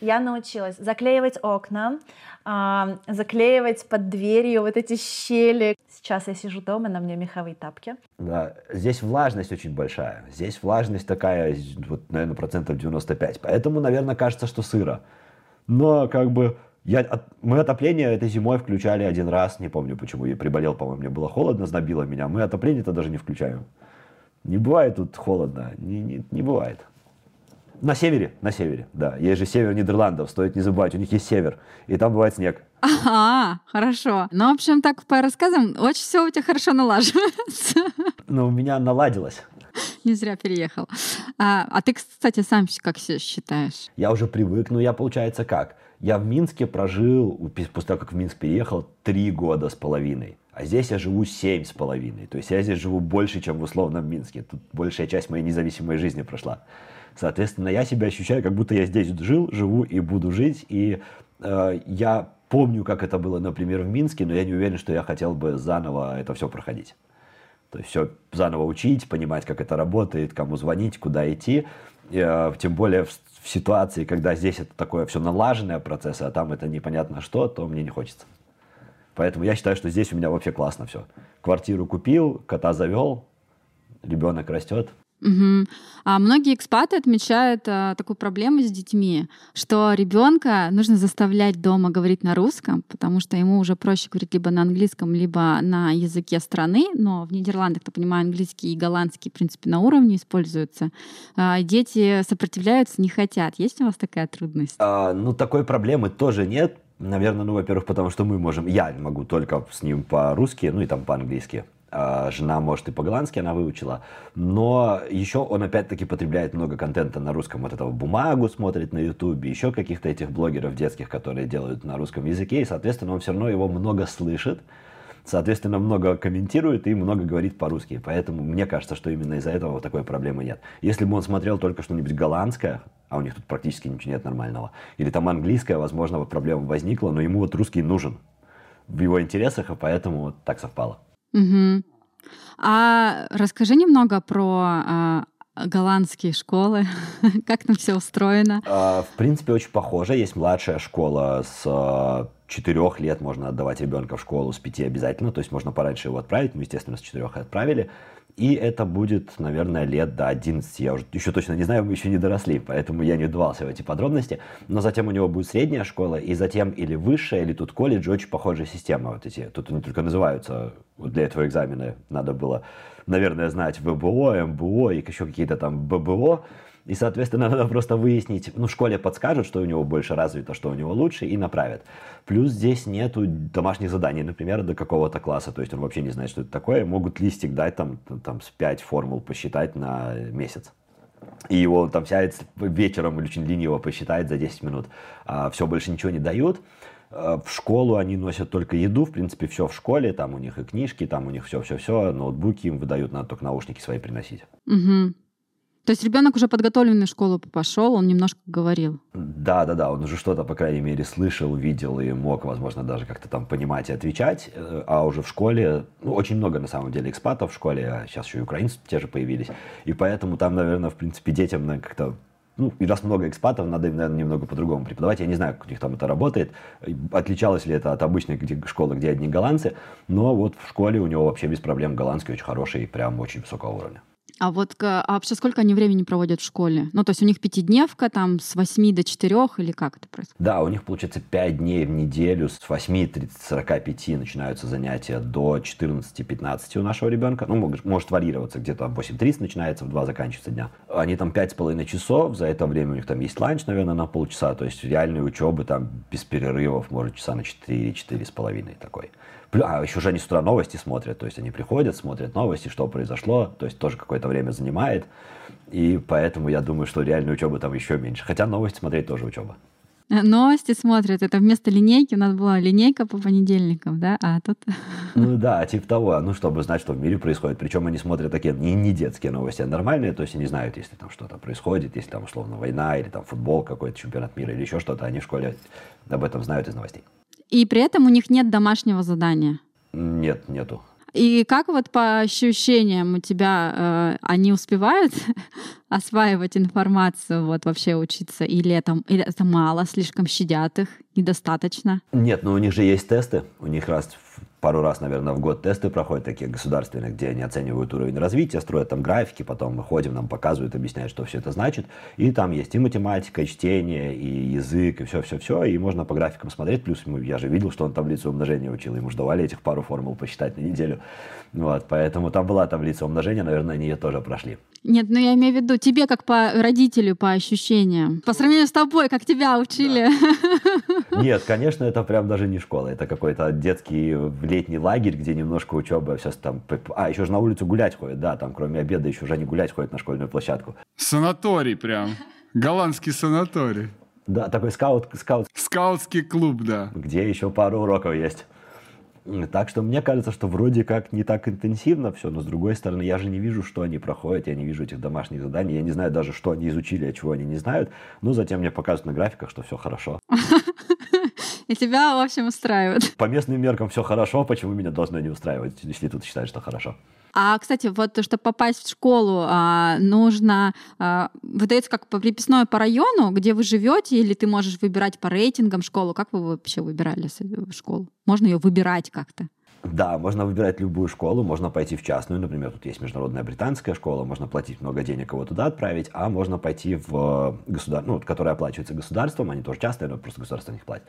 Я научилась заклеивать окна, а, заклеивать под дверью вот эти щели. Сейчас я сижу дома, на мне меховые тапки. Да, здесь влажность очень большая. Здесь влажность такая, вот, наверное, процентов 95. Поэтому, наверное, кажется, что сыро. Но как бы я, мы отопление этой зимой включали один раз, не помню почему, я приболел, по-моему, мне было холодно, знобило меня. Мы отопление-то даже не включаем. Не бывает тут холодно, не, не, не бывает. На севере, на севере, да. Есть же север Нидерландов, стоит не забывать, у них есть север, и там бывает снег. Ага, хорошо. Ну, в общем, так по рассказам, очень все у тебя хорошо налаживается. Но у меня наладилось. Не зря переехал. А, а ты, кстати, сам как себя считаешь? Я уже привык, но я, получается, как? Я в Минске прожил, после того, как в Минск переехал, три года с половиной. А здесь я живу семь с половиной. То есть я здесь живу больше, чем в условном Минске. Тут большая часть моей независимой жизни прошла. Соответственно, я себя ощущаю, как будто я здесь жил, живу и буду жить. И э, я помню, как это было, например, в Минске, но я не уверен, что я хотел бы заново это все проходить. То есть все заново учить, понимать, как это работает, кому звонить, куда идти. Э, тем более в, в ситуации, когда здесь это такое все налаженное процессы, а там это непонятно что, то мне не хочется. Поэтому я считаю, что здесь у меня вообще классно все. Квартиру купил, кота завел, ребенок растет. Мгм. А многие экспаты отмечают а, такую проблему с детьми, что ребенка нужно заставлять дома говорить на русском, потому что ему уже проще говорить либо на английском, либо на языке страны. Но в Нидерландах, я понимаю, английский и голландский, в принципе, на уровне используются. А, дети сопротивляются, не хотят. Есть у вас такая трудность? А, ну, такой проблемы тоже нет. Наверное, ну, во-первых, потому что мы можем, я могу только с ним по-русски, ну и там по-английски. А жена может и по-голландски, она выучила. Но еще он опять-таки потребляет много контента на русском. Вот этого бумагу смотрит на ютубе, еще каких-то этих блогеров детских, которые делают на русском языке. И, соответственно, он все равно его много слышит. Соответственно, много комментирует и много говорит по-русски. Поэтому мне кажется, что именно из-за этого вот такой проблемы нет. Если бы он смотрел только что-нибудь голландское, а у них тут практически ничего нет нормального, или там английское, возможно, вот проблема возникла, но ему вот русский нужен в его интересах, и поэтому вот так совпало. Мгм. А расскажи немного про а, голландские школы, (laughs) как там все устроено. А, В принципе, очень похоже. Есть младшая школа с а, четырех лет можно отдавать ребенка в школу, с пяти обязательно. То есть можно пораньше его отправить. Мы, естественно, с четырех отправили. И это будет, наверное, лет до 11. Я уже еще точно не знаю, мы еще не доросли, поэтому я не вдавался в эти подробности. Но затем у него будет средняя школа, и затем или высшая, или тут колледж, очень похожая система. Вот эти, тут они только называются, вот для этого экзамена надо было, наверное, знать ВБО, МБО и еще какие-то там ББО. И, соответственно, надо просто выяснить, ну, в школе подскажут, что у него больше развито, что у него лучше, и направят. Плюс здесь нету домашних заданий, например, до какого-то класса, то есть он вообще не знает, что это такое, могут листик дать там, там с 5 формул посчитать на месяц. И его там сядет вечером или очень лениво посчитает за 10 минут. А все, больше ничего не дают. А, В школу они носят только еду, в принципе, все в школе, там у них и книжки, там у них все-все-все, ноутбуки им выдают, надо только наушники свои приносить. Мгм. То есть ребенок уже подготовленный в школу пошел, он немножко говорил. Да, да, да, он уже что-то, по крайней мере, слышал, видел и мог, возможно, даже как-то там понимать и отвечать. Э, А уже в школе, ну, очень много, на самом деле, экспатов в школе, а сейчас еще и украинцы те же появились. И поэтому там, наверное, в принципе, детям как-то ну, и раз много экспатов, надо им, наверное, немного по-другому преподавать. Я не знаю, как у них там это работает, отличалось ли это от обычной школы, где одни голландцы, но вот в школе у него вообще без проблем голландский очень хороший, прям очень высокого уровня. А вот а вообще сколько они времени проводят в школе? Ну, то есть у них пятидневка там с 8 до 4 или как это происходит? Да, у них получается 5 дней в неделю, с 8.30-45 начинаются занятия до 14-15 у нашего ребенка. Ну, может, может варьироваться, где-то 8.30 начинается, в 2 заканчивается дня. Они там 5,5 часов, за это время у них там есть ланч, наверное, на полчаса, то есть реальной учебы там без перерывов, может, часа на 4-4,5 такой. А еще же они с утра новости смотрят, то есть они приходят, смотрят новости, что произошло, то есть тоже какое-то время занимает. И поэтому я думаю, что реальной учебы там еще меньше. Хотя новости смотреть тоже учеба. Э, новости смотрят. Это вместо линейки у нас была линейка по понедельникам, да? А тут... (laughs) Ну да, типа того. Ну, чтобы знать, что в мире происходит. Причем они смотрят такие не, не детские новости, а нормальные. То есть они знают, если там что-то происходит, если там условно война, или там футбол какой-то, чемпионат мира, или еще что-то. Они в школе об этом знают из новостей. И при этом у них нет домашнего задания? Нет, нету. И как вот по ощущениям у тебя э, они успевают (laughs) осваивать информацию, вот вообще учиться, или это, или это мало, слишком щадят их, недостаточно? Нет, но у них же есть тесты, у них раз пару раз, наверное, в год тесты проходят такие государственные, где они оценивают уровень развития, строят там графики, потом мы ходим, нам показывают, объясняют, что все это значит. И там есть и математика, и чтение, и язык, и все-все-все. И можно по графикам смотреть. Плюс я же видел, что он таблицу умножения учил. Ему же давали этих пару формул посчитать на неделю. Вот, поэтому там была таблица умножения, наверное, они ее тоже прошли. Нет, ну я имею в виду тебе как по родителю, по ощущениям. По сравнению с тобой, как тебя учили. Да. (laughs) Нет, конечно, это прям даже не школа. Это какой-то детский летний лагерь, где немножко учеба, все там... А, еще же на улицу гулять ходят, да, там кроме обеда еще же они гулять ходят на школьную площадку. Санаторий прям. Голландский санаторий. Да, такой скаут, скаут. Скаутский клуб, да. Где еще пару уроков есть. Так что мне кажется, что вроде как не так интенсивно все, но с другой стороны, я же не вижу, что они проходят, я не вижу этих домашних заданий, я не знаю даже, что они изучили, а чего они не знают. Но затем мне показывают на графиках, что все хорошо. (laughs) И тебя, в общем, устраивает. По местным меркам все хорошо, почему меня должно не устраивать, если тут считают, что хорошо? А, кстати, вот чтобы попасть в школу, а, нужно а, выдается как приписное по району, где вы живете, или ты можешь выбирать по рейтингам школу. Как вы вообще выбирали школу? Можно ее выбирать как-то? Да, можно выбирать любую школу, можно пойти в частную, например, тут есть международная британская школа, можно платить много денег, его туда отправить, а можно пойти в государство, ну, которая оплачивается государством, они тоже частные, но просто государство не платит.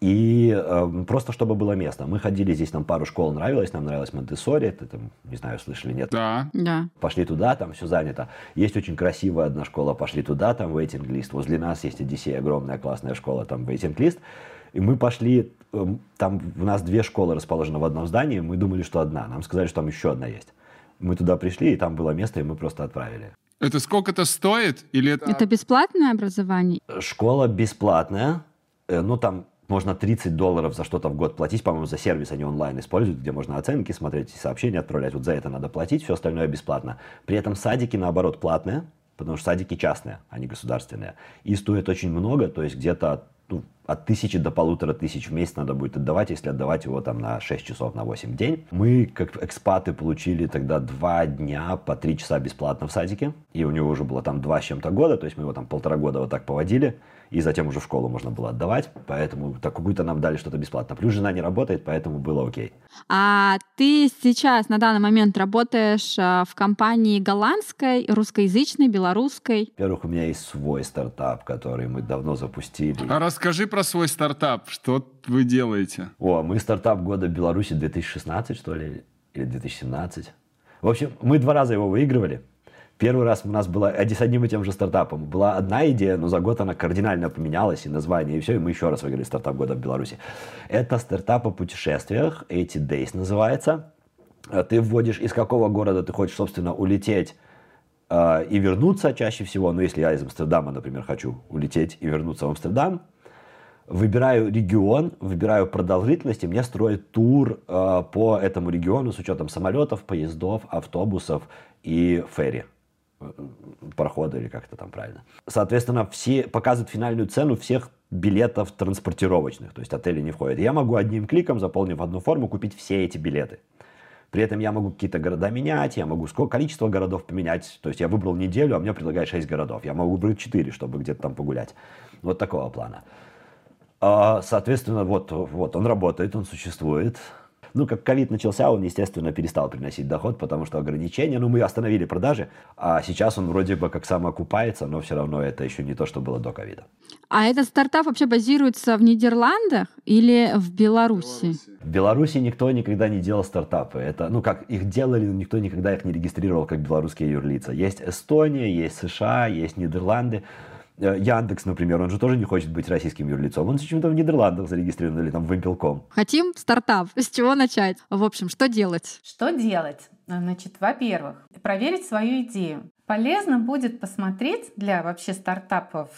И э, просто чтобы было место. Мы ходили здесь, нам пару школ нравилось, нам нравилось Монтессори, ты там, не знаю, слышали, нет? Да. да. Пошли туда, там все занято. Есть очень красивая одна школа, пошли туда, там вейтинг-лист. Возле нас есть Одиссей, огромная классная школа, там вейтинг-лист. И мы пошли, э, там у нас две школы расположены в одном здании, мы думали, что одна. Нам сказали, что там еще одна есть. Мы туда пришли, и там было место, и мы просто отправили. Это сколько-то стоит? Или это... это бесплатное образование? Школа бесплатная. Э, ну, там можно 30 долларов за что-то в год платить, по-моему, за сервис они онлайн используют, где можно оценки смотреть и сообщения отправлять. Вот за это надо платить, все остальное бесплатно. При этом садики, наоборот, платные, потому что садики частные, а не государственные. И стоят очень много, то есть где-то ну, от тысячи до полутора тысяч в месяц надо будет отдавать, если отдавать его там на 6 часов, на 8 день. Мы, как экспаты, получили тогда два дня по 3 часа бесплатно в садике. И у него уже было там два с чем-то года, то есть мы его там полтора года вот так поводили и затем уже в школу можно было отдавать, поэтому так какую-то нам дали что-то бесплатно. Плюс жена не работает, поэтому было окей. А ты сейчас на данный момент работаешь а, в компании голландской, русскоязычной, белорусской? Во-первых, у меня есть свой стартап, который мы давно запустили. А расскажи про свой стартап, что вы делаете? О, мы стартап года в Беларуси 2016, что ли, или 2017. В общем, мы два раза его выигрывали. Первый раз у нас была с одним и тем же стартапом. Была одна идея, но за год она кардинально поменялась, и название, и все, и мы еще раз выиграли стартап года в Беларуси. Это стартап о путешествиях, 80 Days называется. Э, ты вводишь, из какого города ты хочешь, собственно, улететь э, и вернуться чаще всего. Ну, если я из Амстердама, например, хочу улететь и вернуться в Амстердам, выбираю регион, выбираю продолжительность, и мне строят тур э, по этому региону с учетом самолетов, поездов, автобусов и ферри парохода или как это там правильно. Соответственно, все показывают финальную цену всех билетов транспортировочных, то есть отели не входят. Я могу одним кликом, заполнив одну форму, купить все эти билеты. При этом я могу какие-то города менять, я могу сколько, количество городов поменять. То есть я выбрал неделю, а мне предлагают 6 городов. Я могу выбрать 4, чтобы где-то там погулять. Вот такого плана. А, соответственно, вот, вот он работает, он существует. Ну, как ковид начался, он, естественно, перестал приносить доход, потому что ограничения, ну, мы остановили продажи, а сейчас он вроде бы как самоокупается, но все равно это еще не то, что было до ковида. А этот стартап вообще базируется в Нидерландах или в Беларуси? В Беларуси никто никогда не делал стартапы. Это, ну, как их делали, но никто никогда их не регистрировал как белорусские юрлица. Есть Эстония, есть США, есть Нидерланды. Э, Яндекс, например, он же тоже не хочет быть российским юрлицом. Он почему-то в Нидерландах зарегистрирован или там в Вимпелком. Хотим стартап. С чего начать? В общем, что делать? Что делать? Значит, во-первых, проверить свою идею. Полезно будет посмотреть для вообще стартапов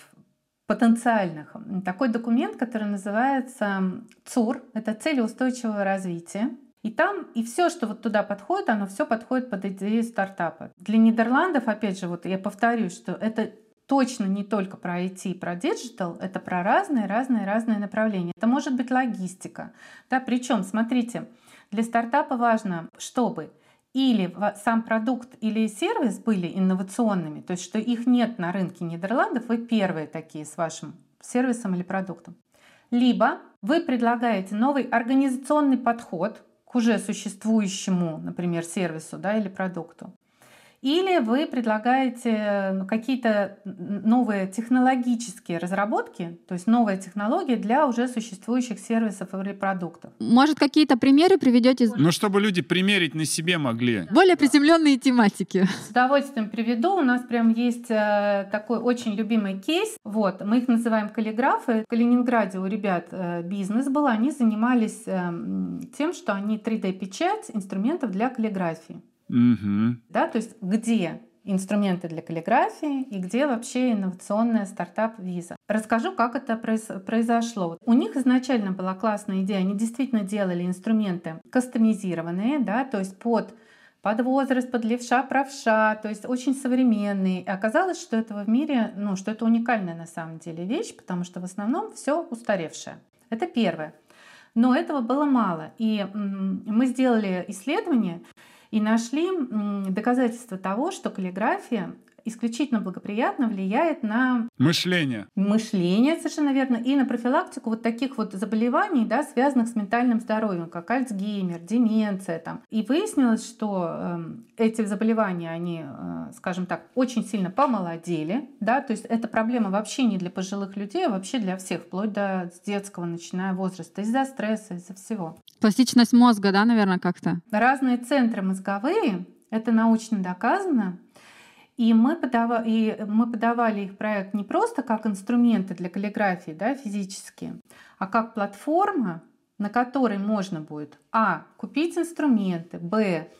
потенциальных такой документ, который называется ЦУР. Это цели устойчивого развития. И там, и все, что вот туда подходит, оно все подходит под идею стартапа. Для Нидерландов, опять же, вот я повторюсь, что это точно не только про IT и про digital, это про разные, разные, разные направления. Это может быть логистика. Да, причем, смотрите, для стартапа важно, чтобы или сам продукт или сервис были инновационными, то есть что их нет на рынке Нидерландов, вы первые такие с вашим сервисом или продуктом. Либо вы предлагаете новый организационный подход к уже существующему, например, сервису да, или продукту. Или вы предлагаете ну, какие-то новые технологические разработки, то есть новые технологии для уже существующих сервисов или продуктов. Может, какие-то примеры приведете? Ну, чтобы люди примерить на себе могли. Более приземленные тематики. С удовольствием приведу. У нас прям есть э, такой очень любимый кейс. Вот, мы их называем каллиграфы. В Калининграде у ребят э, бизнес был. Они занимались э, тем, что они 3D-печать инструментов для каллиграфии. Угу. Да, то есть где инструменты для каллиграфии и где вообще инновационная стартап-виза. Расскажу, как это произошло. У них изначально была классная идея, они действительно делали инструменты кастомизированные, да, то есть под под возраст, под левша, правша, то есть очень современные. И оказалось, что этого в мире, ну, что это уникальная на самом деле вещь, потому что в основном все устаревшее. Это первое. Но этого было мало. И мы сделали исследование, и нашли доказательства того, что каллиграфия исключительно благоприятно влияет на мышление. Мышление, совершенно верно, и на профилактику вот таких вот заболеваний, да, связанных с ментальным здоровьем, как Альцгеймер, деменция там. И выяснилось, что э, эти заболевания, они, э, скажем так, очень сильно помолодели, да, то есть это проблема вообще не для пожилых людей, а вообще для всех, вплоть до детского, начиная возраста, из-за стресса, из-за всего. Пластичность мозга, да, наверное, как-то? Разные центры мозговые, это научно доказано, и мы, подава... и мы подавали их проект не просто как инструменты для каллиграфии да, физические, а как платформа, на которой можно будет а. купить инструменты, б.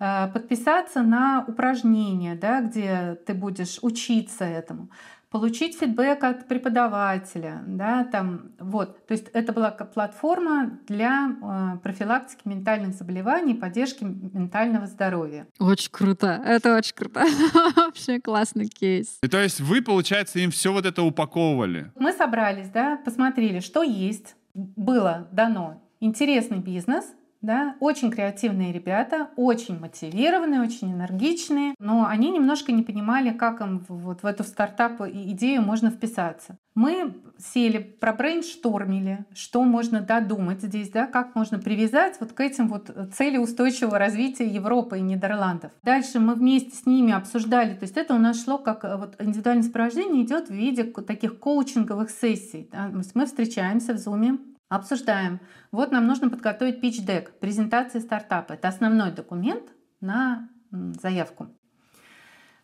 Э, подписаться на упражнения, да, где ты будешь учиться этому, получить фидбэк от преподавателя, да, там, вот, то есть это была платформа для э, профилактики ментальных заболеваний, поддержки ментального здоровья. Очень круто, это очень круто, (laughs) вообще классный кейс. И то есть вы, получается, им все вот это упаковывали? Мы собрались, да, посмотрели, что есть, было дано интересный бизнес, да, очень креативные ребята, очень мотивированные, очень энергичные, но они немножко не понимали, как им вот в эту стартап идею можно вписаться. Мы сели, пробрейнштормили, что можно додумать здесь, да, как можно привязать вот к этим вот цели устойчивого развития Европы и Нидерландов. Дальше мы вместе с ними обсуждали, то есть это у нас шло как э, вот индивидуальное сопровождение идет в виде таких коучинговых сессий. Мы встречаемся в Zoom, обсуждаем. Вот нам нужно подготовить pitch-дек, презентация стартапа. Это основной документ на заявку.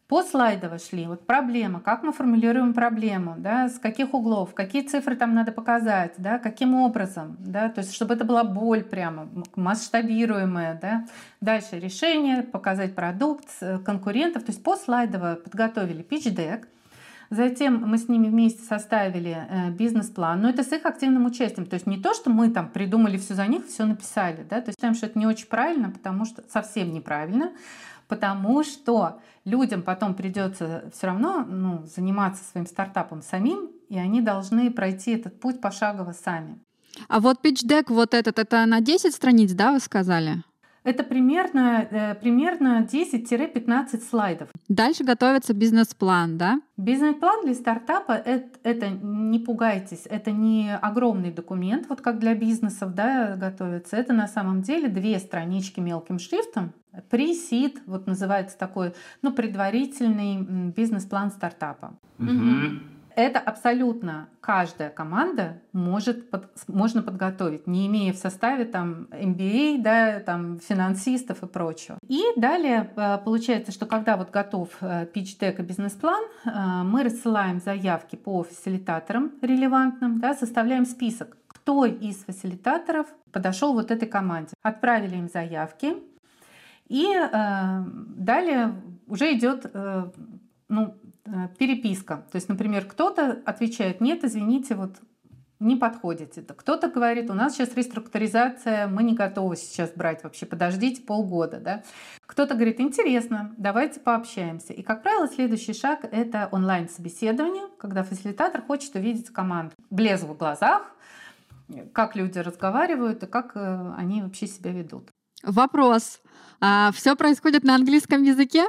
По слайдово шли. Вот проблема, как мы формулируем проблему, да, с каких углов, какие цифры там надо показать, да, каким образом, да, то есть чтобы это была боль прямо, масштабируемая, да. Дальше решение, показать продукт, э, конкурентов, то есть по слайдово подготовили pitch-дек, Затем мы с ними вместе составили э, бизнес-план, но это с их активным участием. То есть не то, что мы там придумали все за них, все написали. Да? То есть считаем, что это не очень правильно, потому что совсем неправильно, потому что людям потом придется все равно ну, заниматься своим стартапом самим, и они должны пройти этот путь пошагово сами. А вот pitch deck вот этот, это на 10 страниц, да, вы сказали? Это примерно, э, примерно 10-15 слайдов. Дальше готовится бизнес-план, да? Бизнес-план для стартапа это, это не пугайтесь, это не огромный документ, вот как для бизнесов да, готовится. Это на самом деле две странички мелким шрифтом. Пресид, вот называется такой, ну, предварительный бизнес-план стартапа. Угу это абсолютно каждая команда может под, можно подготовить, не имея в составе там MBA, да, там финансистов и прочего. И далее э, получается, что когда вот готов pitch deck и бизнес-план, э, мы рассылаем заявки по фасилитаторам релевантным, да, составляем список, кто из фасилитаторов подошел вот этой команде. Отправили им заявки, и э, далее уже идет э, ну, Э, переписка. То есть, например, кто-то отвечает, нет, извините, вот не подходите. Кто-то говорит, у нас сейчас реструктуризация, мы не готовы сейчас брать вообще, подождите полгода. Да? Кто-то говорит, интересно, давайте пообщаемся. И, как правило, следующий шаг — это онлайн-собеседование, когда фасилитатор хочет увидеть команду. Блеск в глазах, как люди разговаривают и как э, они вообще себя ведут. Вопрос. А все происходит на английском языке?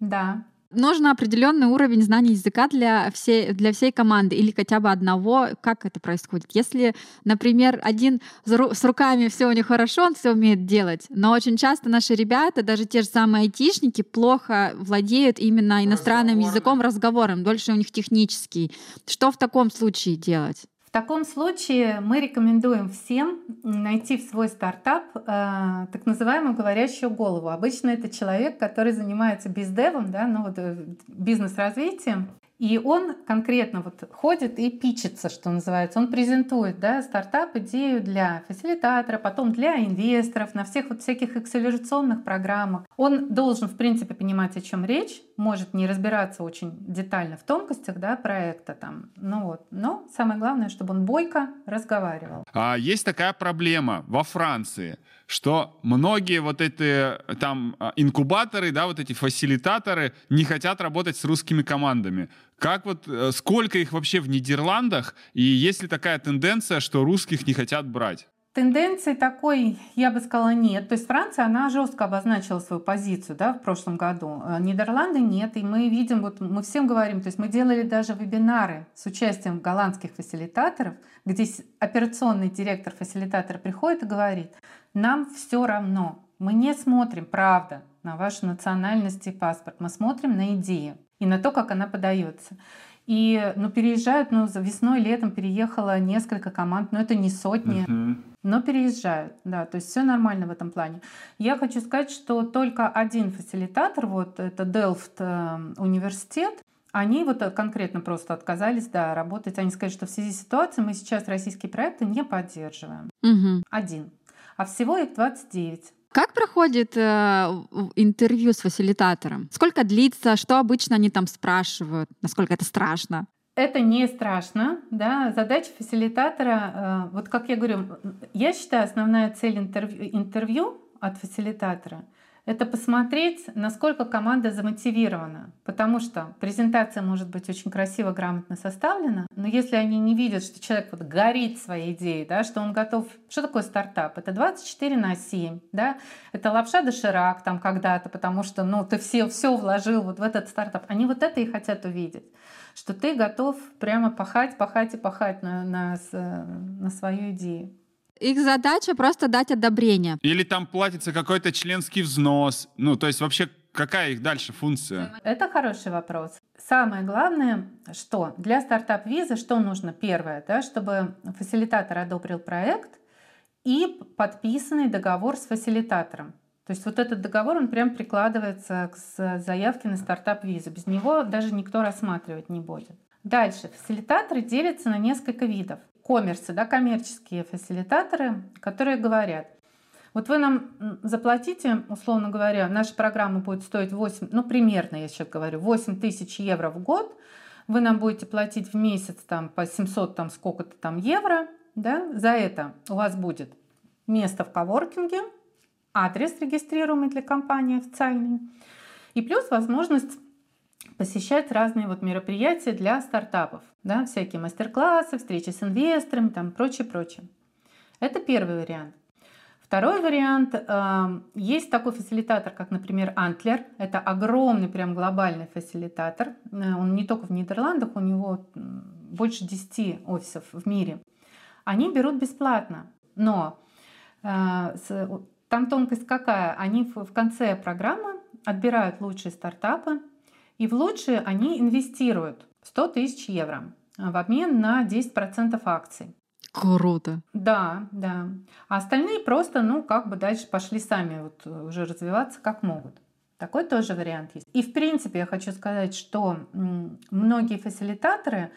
Да. Нужно определенный уровень знаний языка для всей, для всей команды или хотя бы одного. Как это происходит? Если, например, один с руками все у него хорошо, он все умеет делать, но очень часто наши ребята, даже те же самые айтишники, плохо владеют именно иностранным языком, разговором, дольше у них технический. Что в таком случае делать? В таком случае мы рекомендуем всем найти в свой стартап э, так называемую говорящую голову. Обычно это человек, который занимается бездевом, да, ну вот э, бизнес-развитием, и он конкретно вот ходит и пичется, что называется. Он презентует да, стартап, идею для фасилитатора, потом для инвесторов, на всех вот всяких акселерационных программах. Он должен, в принципе, понимать, о чем речь, может не разбираться очень детально в тонкостях да, проекта. Там. Ну вот. Но самое главное, чтобы он бойко разговаривал. А есть такая проблема во Франции – что многие вот эти там а, инкубаторы, да, вот эти фасилитаторы не хотят работать с русскими командами. Как вот, э, сколько их вообще в Нидерландах, и есть ли такая тенденция, что русских не хотят брать? Тенденции такой, я бы сказала, нет. То есть Франция, она жестко обозначила свою позицию да, в прошлом году. Э, Нидерланды нет. И мы видим, вот мы всем говорим, то есть мы делали даже вебинары с участием голландских фасилитаторов, где операционный директор фасилитатора приходит и говорит, нам все равно, мы не смотрим, правда, на вашу национальность и паспорт, мы смотрим на идею и на то, как она подается. И ну, переезжают, ну, весной, летом переехало несколько команд, но это не сотни, uh-huh. но переезжают, да, то есть все нормально в этом плане. Я хочу сказать, что только один фасилитатор, вот это Delft э, университет, они вот конкретно просто отказались, да, работать. Они сказали, что в связи с ситуацией мы сейчас российские проекты не поддерживаем. Угу. Один. А всего их 29. Как проходит э, интервью с фасилитатором? Сколько длится? Что обычно они там спрашивают? Насколько это страшно? Это не страшно, да. Задача фасилитатора, э, вот как я говорю, я считаю, основная цель интервью, интервью от фасилитатора — это посмотреть, насколько команда замотивирована. Потому что презентация может быть очень красиво, грамотно составлена, но если они не видят, что человек вот горит своей идеей, да, что он готов... Что такое стартап? Это 24 на 7, да? это лапша доширак там когда-то, потому что ну, ты все, все вложил вот в этот стартап. Они вот это и хотят увидеть что ты готов прямо пахать, пахать и пахать на, на, на свою идею. Их задача просто дать одобрение. Или там платится какой-то членский взнос. Ну, то есть вообще какая их дальше функция? Это хороший вопрос. Самое главное, что для стартап-визы, что нужно? Первое, да, чтобы фасилитатор одобрил проект и подписанный договор с фасилитатором. То есть вот этот договор, он прям прикладывается к заявке на стартап-визу. Без него даже никто рассматривать не будет. Дальше. Фасилитаторы делятся на несколько видов коммерсы, да, коммерческие фасилитаторы, которые говорят, вот вы нам заплатите, условно говоря, наша программа будет стоить 8, ну примерно я сейчас говорю, 8 тысяч евро в год, вы нам будете платить в месяц там по 700 там сколько-то там евро, да, за это у вас будет место в коворкинге, адрес регистрируемый для компании официальный, и плюс возможность посещать разные вот мероприятия для стартапов, да, всякие мастер-классы, встречи с инвесторами, там прочее, прочее. Это первый вариант. Второй вариант. Э, есть такой фасилитатор, как, например, Antler. Это огромный, прям глобальный фасилитатор. Э, он не только в Нидерландах, у него больше 10 офисов в мире. Они берут бесплатно, но э, там тонкость какая? Они в конце программы отбирают лучшие стартапы, и в лучшие они инвестируют 100 тысяч евро в обмен на 10% акций. Круто. Да, да. А остальные просто, ну, как бы дальше пошли сами вот уже развиваться как могут. Такой тоже вариант есть. И в принципе я хочу сказать, что многие фасилитаторы,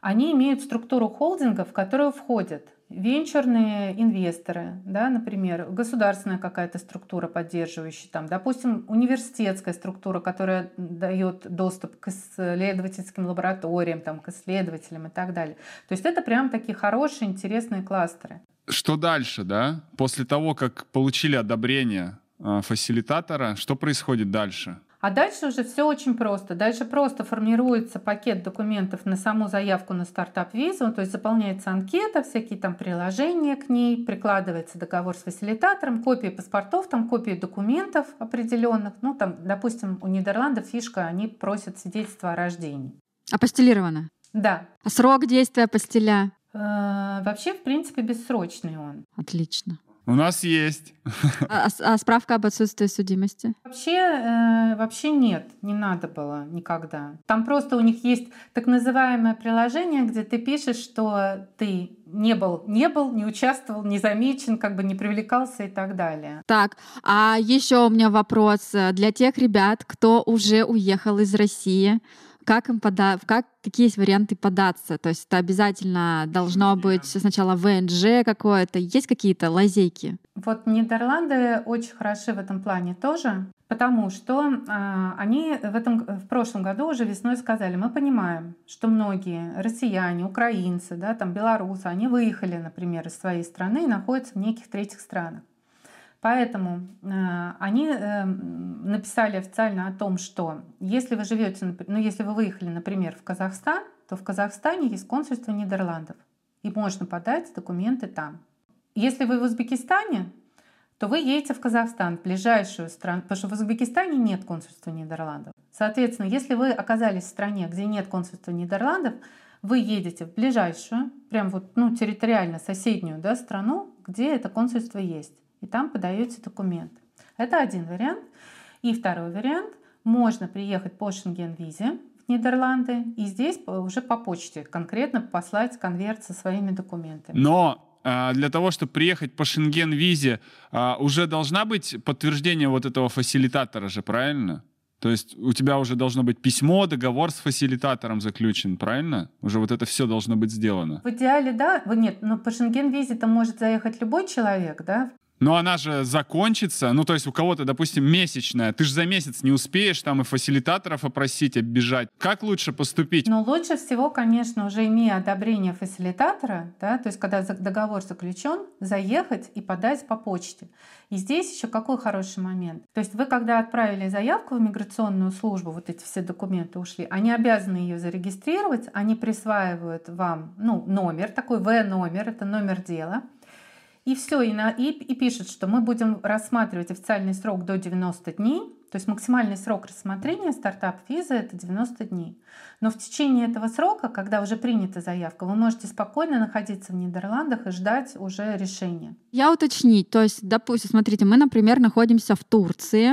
они имеют структуру холдинга, в которую входят венчурные инвесторы, да, например, государственная какая-то структура поддерживающая, там, допустим, университетская структура, которая дает доступ к исследовательским лабораториям, там, к исследователям и так далее. То есть это прям такие хорошие, интересные кластеры. Что дальше, да? После того, как получили одобрение э, фасилитатора, что происходит дальше? А дальше уже все очень просто. Дальше просто формируется пакет документов на саму заявку на стартап-визу, то есть заполняется анкета, всякие там приложения к ней, прикладывается договор с фасилитатором, копии паспортов, там копии документов определенных. Ну, там, допустим, у Нидерландов фишка, они просят свидетельство о рождении. Апостелировано? Да. А срок действия апостиля? Э, вообще, в принципе, бессрочный он. Отлично. У нас есть. А, а, а справка об отсутствии судимости? Вообще, э, вообще нет, не надо было никогда. Там просто у них есть так называемое приложение, где ты пишешь, что ты не был, не был, не участвовал, не замечен, как бы не привлекался и так далее. Так, а еще у меня вопрос для тех ребят, кто уже уехал из России как им подать, как, какие есть варианты податься? То есть это обязательно должно быть сначала ВНЖ какое-то, есть какие-то лазейки? Вот Нидерланды очень хороши в этом плане тоже, потому что э, они в, этом, в прошлом году уже весной сказали, мы понимаем, что многие россияне, украинцы, да, там белорусы, они выехали, например, из своей страны и находятся в неких третьих странах. Поэтому э, они э, написали официально о том, что если вы живете, ну, если вы выехали, например, в Казахстан, то в Казахстане есть консульство Нидерландов, и можно подать документы там. Если вы в Узбекистане, то вы едете в Казахстан, в ближайшую страну, потому что в Узбекистане нет консульства Нидерландов. Соответственно, если вы оказались в стране, где нет консульства Нидерландов, вы едете в ближайшую, прям вот, ну, территориально соседнюю да, страну, где это консульство есть и там подаете документ. Это один вариант. И второй вариант. Можно приехать по Шенген-визе в Нидерланды и здесь уже по почте конкретно послать конверт со своими документами. Но а, для того, чтобы приехать по Шенген-визе, а, уже должна быть подтверждение вот этого фасилитатора же, правильно? То есть у тебя уже должно быть письмо, договор с фасилитатором заключен, правильно? Уже вот это все должно быть сделано. В идеале, да. Нет, но по Шенген-визе-то может заехать любой человек, да? Но она же закончится, ну то есть у кого-то, допустим, месячная, ты же за месяц не успеешь там и фасилитаторов опросить, оббежать. Как лучше поступить? Ну лучше всего, конечно, уже имея одобрение фасилитатора, да, то есть когда договор заключен, заехать и подать по почте. И здесь еще какой хороший момент. То есть вы, когда отправили заявку в миграционную службу, вот эти все документы ушли, они обязаны ее зарегистрировать, они присваивают вам ну, номер, такой В-номер, это номер дела, и все, и, на, и, и пишет, что мы будем рассматривать официальный срок до 90 дней, то есть максимальный срок рассмотрения стартап-визы это 90 дней. Но в течение этого срока, когда уже принята заявка, вы можете спокойно находиться в Нидерландах и ждать уже решения. Я уточнить, то есть, допустим, смотрите, мы, например, находимся в Турции,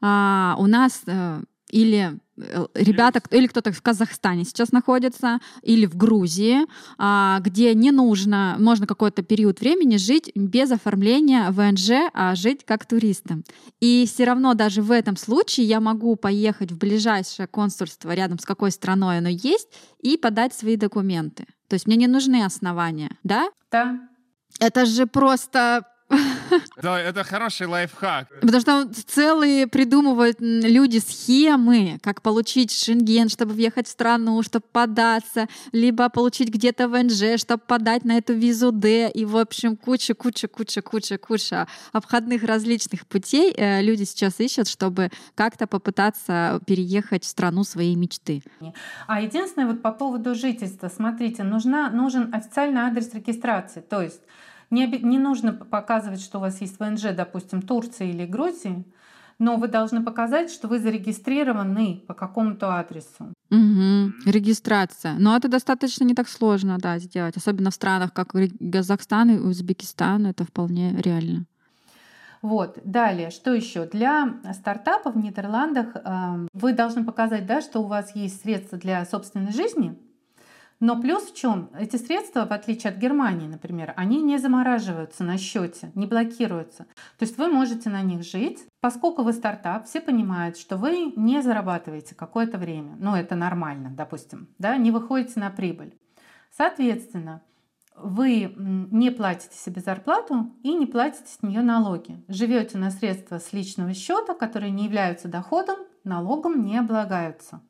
а, у нас э, или э, ребята, или кто-то в Казахстане сейчас находится, или в Грузии, а, где не нужно, можно какой-то период времени жить без оформления ВНЖ, а жить как туристом. И все равно даже в этом случае я могу поехать в ближайшее консульство рядом с какой страной оно есть и подать свои документы. То есть мне не нужны основания, да? Да. Это же просто да, это хороший лайфхак. Потому что целые придумывают люди схемы, как получить шенген, чтобы въехать в страну, чтобы податься, либо получить где-то ВНЖ, чтобы подать на эту визу Д. И, в общем, куча, куча, куча, куча, куча обходных различных путей э, люди сейчас ищут, чтобы как-то попытаться переехать в страну своей мечты. А единственное, вот по поводу жительства, смотрите, нужна, нужен официальный адрес регистрации. То есть Не, не нужно показывать, что у вас есть ВНЖ, допустим, Турции или Грузии, но вы должны показать, что вы зарегистрированы по какому-то адресу. Угу. Регистрация. Но это достаточно не так сложно, да, сделать. Особенно в странах, как Казахстан и Узбекистан, это вполне реально. Вот. Далее, что еще? Для стартапа в Нидерландах э, вы должны показать, да, что у вас есть средства для собственной жизни, но плюс в чем? Эти средства, в отличие от Германии, например, они не замораживаются на счете, не блокируются. То есть вы можете на них жить. Поскольку вы стартап, все понимают, что вы не зарабатываете какое-то время. Ну, это нормально, допустим, да, не выходите на прибыль. Соответственно, вы не платите себе зарплату и не платите с нее налоги. Живете на средства с личного счета, которые не являются доходом, налогом не облагаются.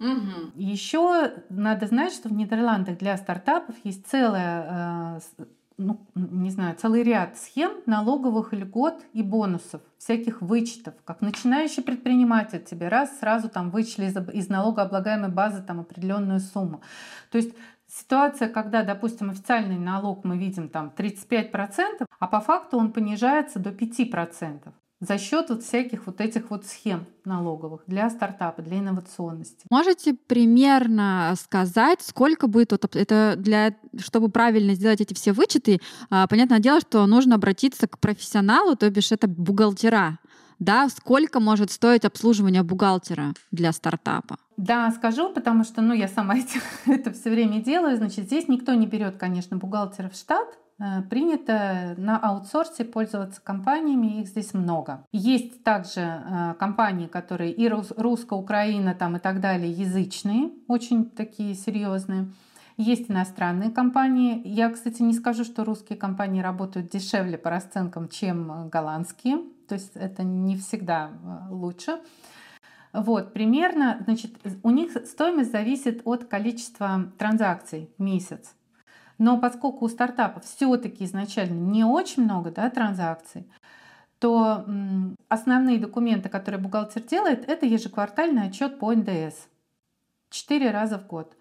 Угу. Еще надо знать, что в Нидерландах для стартапов есть целая, э, ну, не знаю, целый ряд схем налоговых льгот и бонусов, всяких вычетов. Как начинающий предприниматель тебе раз сразу там вычли из, из налогооблагаемой базы там определенную сумму. То есть ситуация, когда, допустим, официальный налог мы видим там 35%, а по факту он понижается до 5% за счет вот всяких вот этих вот схем налоговых для стартапа, для инновационности. Можете примерно сказать, сколько будет вот это для, чтобы правильно сделать эти все вычеты, а, понятное дело, что нужно обратиться к профессионалу, то бишь это бухгалтера. Да, сколько может стоить обслуживание бухгалтера для стартапа? Да, скажу, потому что ну, я сама (laughs) это, это все время делаю. Значит, здесь никто не берет, конечно, бухгалтера в штат, принято на аутсорсе пользоваться компаниями, их здесь много. Есть также э, компании, которые и русско, Украина там и так далее, язычные, очень такие серьезные. Есть иностранные компании. Я, кстати, не скажу, что русские компании работают дешевле по расценкам, чем голландские. То есть это не всегда э, лучше. Вот, примерно, значит, у них стоимость зависит от количества транзакций в месяц. Но поскольку у стартапов все-таки изначально не очень много да, транзакций, то основные документы, которые бухгалтер делает, это ежеквартальный отчет по НДС. Четыре раза в год.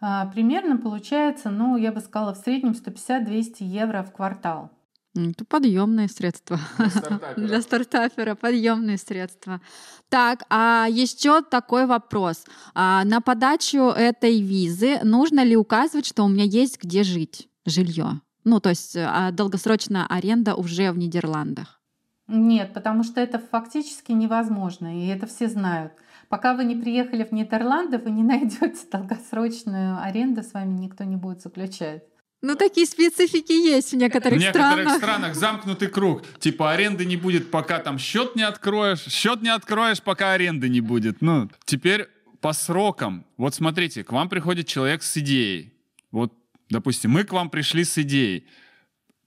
А, примерно получается, ну, я бы сказала, в среднем 150-200 евро в квартал. Это подъемные средства. Для стартапера. (laughs) Для стартапера подъемные средства. Так, а еще такой вопрос. А на подачу этой визы нужно ли указывать, что у меня есть где жить, жилье? Ну, то есть а долгосрочная аренда уже в Нидерландах. Нет, потому что это фактически невозможно, и это все знают. Пока вы не приехали в Нидерланды, вы не (laughs) найдете долгосрочную аренду, с вами никто не будет заключать. Ну, такие специфики есть в некоторых, в некоторых странах. странах замкнутый круг. Типа аренды не будет, пока там счет не откроешь. Счет не откроешь, пока аренды не будет. Ну, теперь по срокам. Вот смотрите, к вам приходит человек с идеей. Вот, допустим, мы к вам пришли с идеей.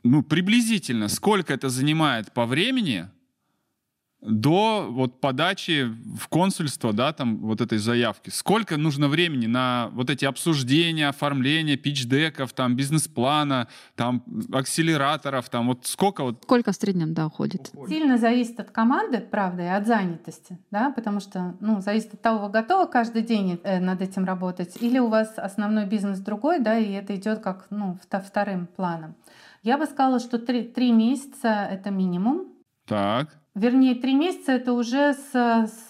Ну, приблизительно, сколько это занимает по времени, до вот подачи в консульство, да, там вот этой заявки. Сколько нужно времени на вот эти обсуждения, оформление пич-деков, там бизнес-плана, там акселераторов, там вот сколько вот? Сколько в среднем, да, уходит? Сильно зависит от команды, правда, и от занятости, да, потому что, ну, зависит от того, вы готовы каждый день э, над этим работать, или у вас основной бизнес другой, да, и это идет как, ну, вторым планом. Я бы сказала, что три, три месяца это минимум. Так. Вернее, три месяца это уже с, с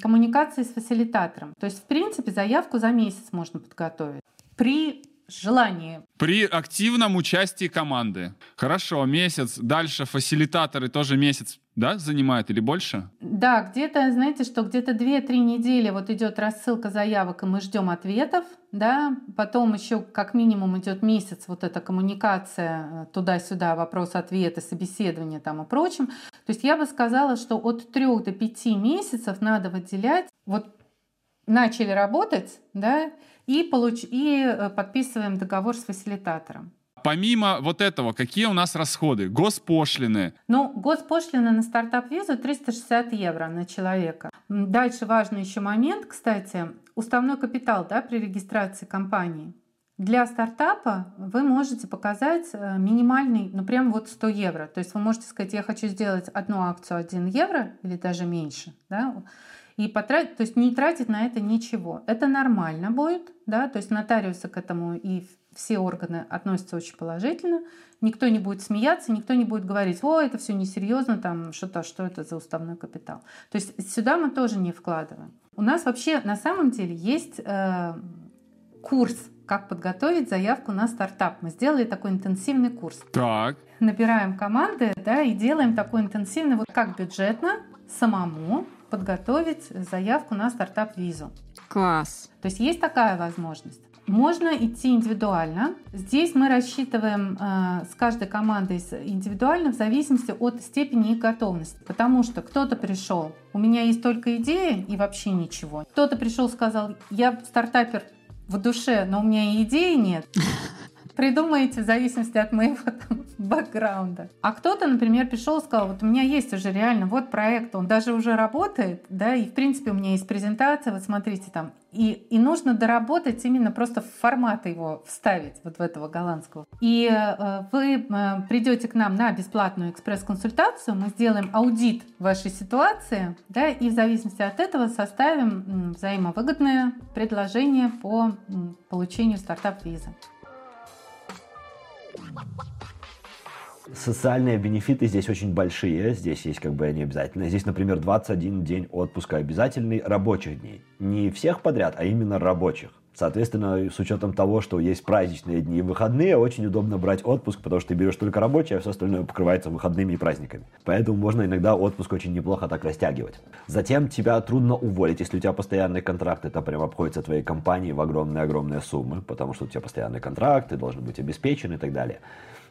коммуникацией с фасилитатором. То есть, в принципе, заявку за месяц можно подготовить. При желании. При активном участии команды. Хорошо, месяц. Дальше фасилитаторы тоже месяц, да, занимают или больше? Да, где-то, знаете, что где-то 2-3 недели вот идет рассылка заявок, и мы ждем ответов, да, потом еще как минимум идет месяц вот эта коммуникация э, туда-сюда, вопрос-ответы, собеседование там и прочим. То есть я бы сказала, что от 3 до 5 месяцев надо выделять, вот начали работать, да, и, получ... и э, подписываем договор с фасилитатором. Помимо вот этого, какие у нас расходы? Госпошлины? Ну, госпошлины на стартап-визу 360 евро на человека. Дальше важный еще момент, кстати, уставной капитал да, при регистрации компании. Для стартапа вы можете показать э, минимальный, ну прям вот 100 евро. То есть вы можете сказать, я хочу сделать одну акцию 1 евро или даже меньше. Да? И потратить, то есть не тратить на это ничего. Это нормально будет, да, то есть нотариусы к этому и все органы относятся очень положительно. Никто не будет смеяться, никто не будет говорить, о, это все несерьезно, там что-то, что это за уставной капитал. То есть сюда мы тоже не вкладываем. У нас вообще на самом деле есть э, курс как подготовить заявку на стартап. Мы сделали такой интенсивный курс. Так. Набираем команды, да, и делаем такой интенсивный, вот как бюджетно самому подготовить заявку на стартап-визу. Класс. То есть есть такая возможность. Можно идти индивидуально. Здесь мы рассчитываем э, с каждой командой индивидуально в зависимости от степени их готовности. Потому что кто-то пришел, у меня есть только идея и вообще ничего. Кто-то пришел, сказал, я стартапер в душе, но у меня и идеи нет. (laughs) Придумаете в зависимости от моего (laughs) там, бэкграунда. А кто-то, например, пришел и сказал, вот у меня есть уже реально вот проект, он даже уже работает, да, и в принципе у меня есть презентация, вот смотрите там, и, и нужно доработать именно просто формат его вставить вот в этого голландского. И э, вы э, придете к нам на бесплатную экспресс-консультацию, мы сделаем аудит вашей ситуации, да, и в зависимости от этого составим взаимовыгодное предложение по получению стартап-визы. Социальные бенефиты здесь очень большие, здесь есть как бы они обязательно. Здесь, например, 21 день отпуска обязательный рабочих дней. Не всех подряд, а именно рабочих. Соответственно, с учетом того, что есть праздничные дни и выходные, очень удобно брать отпуск, потому что ты берешь только рабочий, а все остальное покрывается выходными и праздниками. Поэтому можно иногда отпуск очень неплохо так растягивать. Затем тебя трудно уволить, если у тебя постоянный контракт, это прям обходится твоей компании в огромные-огромные суммы, потому что у тебя постоянный контракт, ты должен быть обеспечен и так далее.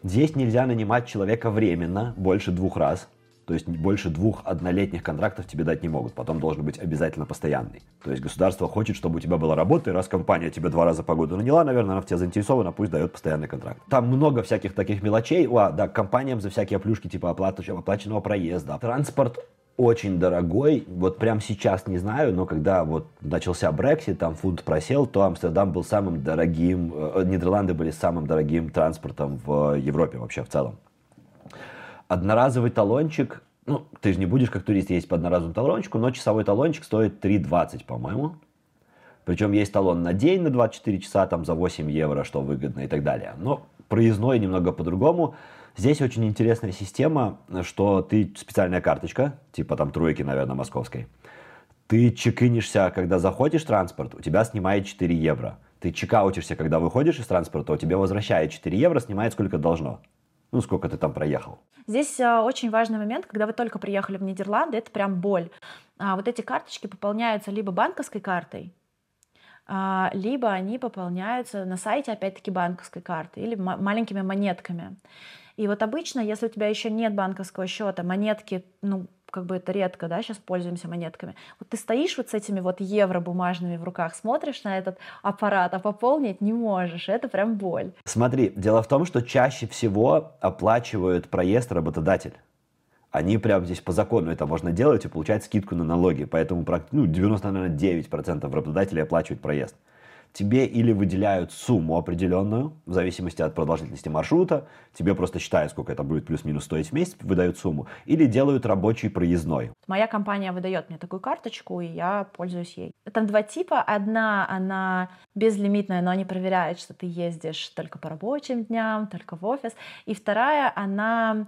Здесь нельзя нанимать человека временно, больше двух раз. То есть больше двух однолетних контрактов тебе дать не могут. Потом должен быть обязательно постоянный. То есть государство хочет, чтобы у тебя была работа, и раз компания тебе два раза погоду наняла, наверное, она в тебя заинтересована, пусть дает постоянный контракт. Там много всяких таких мелочей. О, да, компаниям за всякие плюшки, типа оплаты, оплаченного проезда. Транспорт очень дорогой. Вот прямо сейчас не знаю, но когда вот начался Brexit, там фунт просел, то Амстердам был самым дорогим, э, Нидерланды были самым дорогим транспортом в Европе вообще в целом. Одноразовый талончик, ну, ты же не будешь как турист ездить по одноразовому талончику, но часовой талончик стоит 3,20, по-моему. Причем есть талон на день на 24 часа, там за 8 евро, что выгодно и так далее. Но проездной немного по-другому. Здесь очень интересная система, что ты специальная карточка, типа там тройки, наверное, московской. Ты чекинишься, когда заходишь в транспорт, у тебя снимает 4 евро. Ты чекаутишься, когда выходишь из транспорта, у тебя возвращает 4 евро, снимает сколько должно. Ну, сколько ты там проехал. Здесь а, очень важный момент, когда вы только приехали в Нидерланды, это прям боль. А, вот эти карточки пополняются либо банковской картой, а, либо они пополняются на сайте, опять-таки, банковской карты или маленькими монетками. И вот обычно, если у тебя еще нет банковского счета, монетки, ну, как бы это редко, да, сейчас пользуемся монетками. Вот ты стоишь вот с этими вот евро бумажными в руках, смотришь на этот аппарат, а пополнить не можешь, это прям боль. Смотри, дело в том, что чаще всего оплачивают проезд работодатель. Они прям здесь по закону это можно делать и получать скидку на налоги, поэтому ну, 99% работодателей оплачивают проезд тебе или выделяют сумму определенную, в зависимости от продолжительности маршрута, тебе просто считают, сколько это будет плюс-минус стоить в месяц, выдают сумму, или делают рабочий проездной. Моя компания выдает мне такую карточку, и я пользуюсь ей. Там два типа. Одна, она безлимитная, но они проверяют, что ты ездишь только по рабочим дням, только в офис. И вторая, она...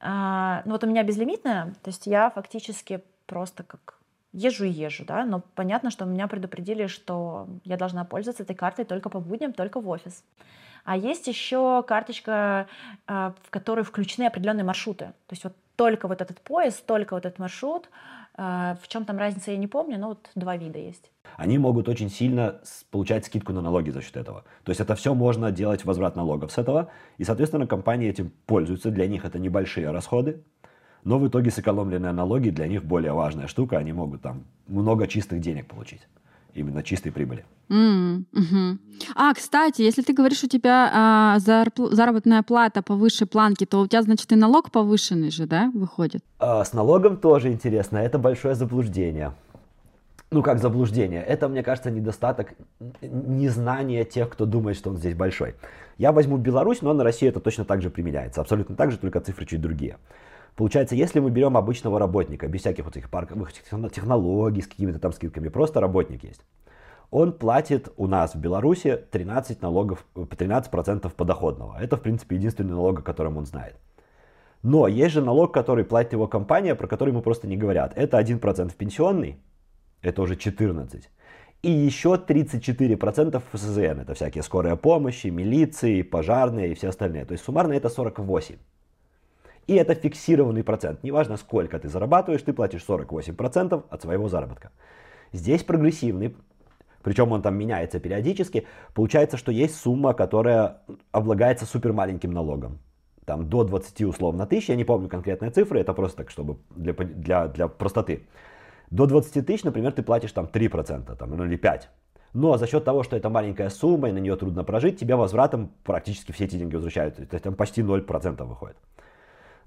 А, ну вот у меня безлимитная, то есть я фактически просто как езжу и езжу, да, но понятно, что меня предупредили, что я должна пользоваться этой картой только по будням, только в офис. А есть еще карточка, а, в которой включены определенные маршруты. То есть вот только вот этот поезд, только вот этот маршрут. А, в чем там разница, я не помню, но вот два вида есть. Они могут очень сильно получать скидку на налоги за счет этого. То есть это все можно делать возврат налогов с этого. И, соответственно, компании этим пользуются. Для них это небольшие расходы но в итоге сэкономленные налоги для них более важная штука, они могут там много чистых денег получить именно чистой прибыли. Mm, угу. А, кстати, если ты говоришь, у тебя а, зарпл- заработная плата по высшей планке, то у тебя, значит, и налог повышенный же, да, выходит? А, с налогом тоже интересно. Это большое заблуждение. Ну, как заблуждение. Это, мне кажется, недостаток незнания тех, кто думает, что он здесь большой. Я возьму Беларусь, но на Россию это точно так же применяется. Абсолютно так же, только цифры чуть другие. Получается, если мы берем обычного работника, без всяких вот этих парковых технологий, с какими-то там скидками, просто работник есть. он платит у нас в Беларуси 13 налогов, 13% подоходного. Это, в принципе, единственный налог, о котором он знает. Но есть же налог, который платит его компания, про который ему просто не говорят. Это 1% пенсионный, это уже 14. И еще 34% ФСЗН. Это всякие скорые помощи, милиции, пожарные и все остальные. То есть суммарно это 48. И это фиксированный процент. Неважно, сколько ты зарабатываешь, ты платишь 48% от своего заработка. Здесь прогрессивный, причем он там меняется периодически. Получается, что есть сумма, которая облагается супер маленьким налогом. Там до 20 условно тысяч, я не помню конкретные цифры, это просто так, чтобы для, для, для простоты. До 20 тысяч, например, ты платишь там 3% там, ну, или 5%. Но за счет того, что это маленькая сумма и на нее трудно прожить, тебе возвратом практически все эти деньги возвращаются. То есть там почти 0% выходит.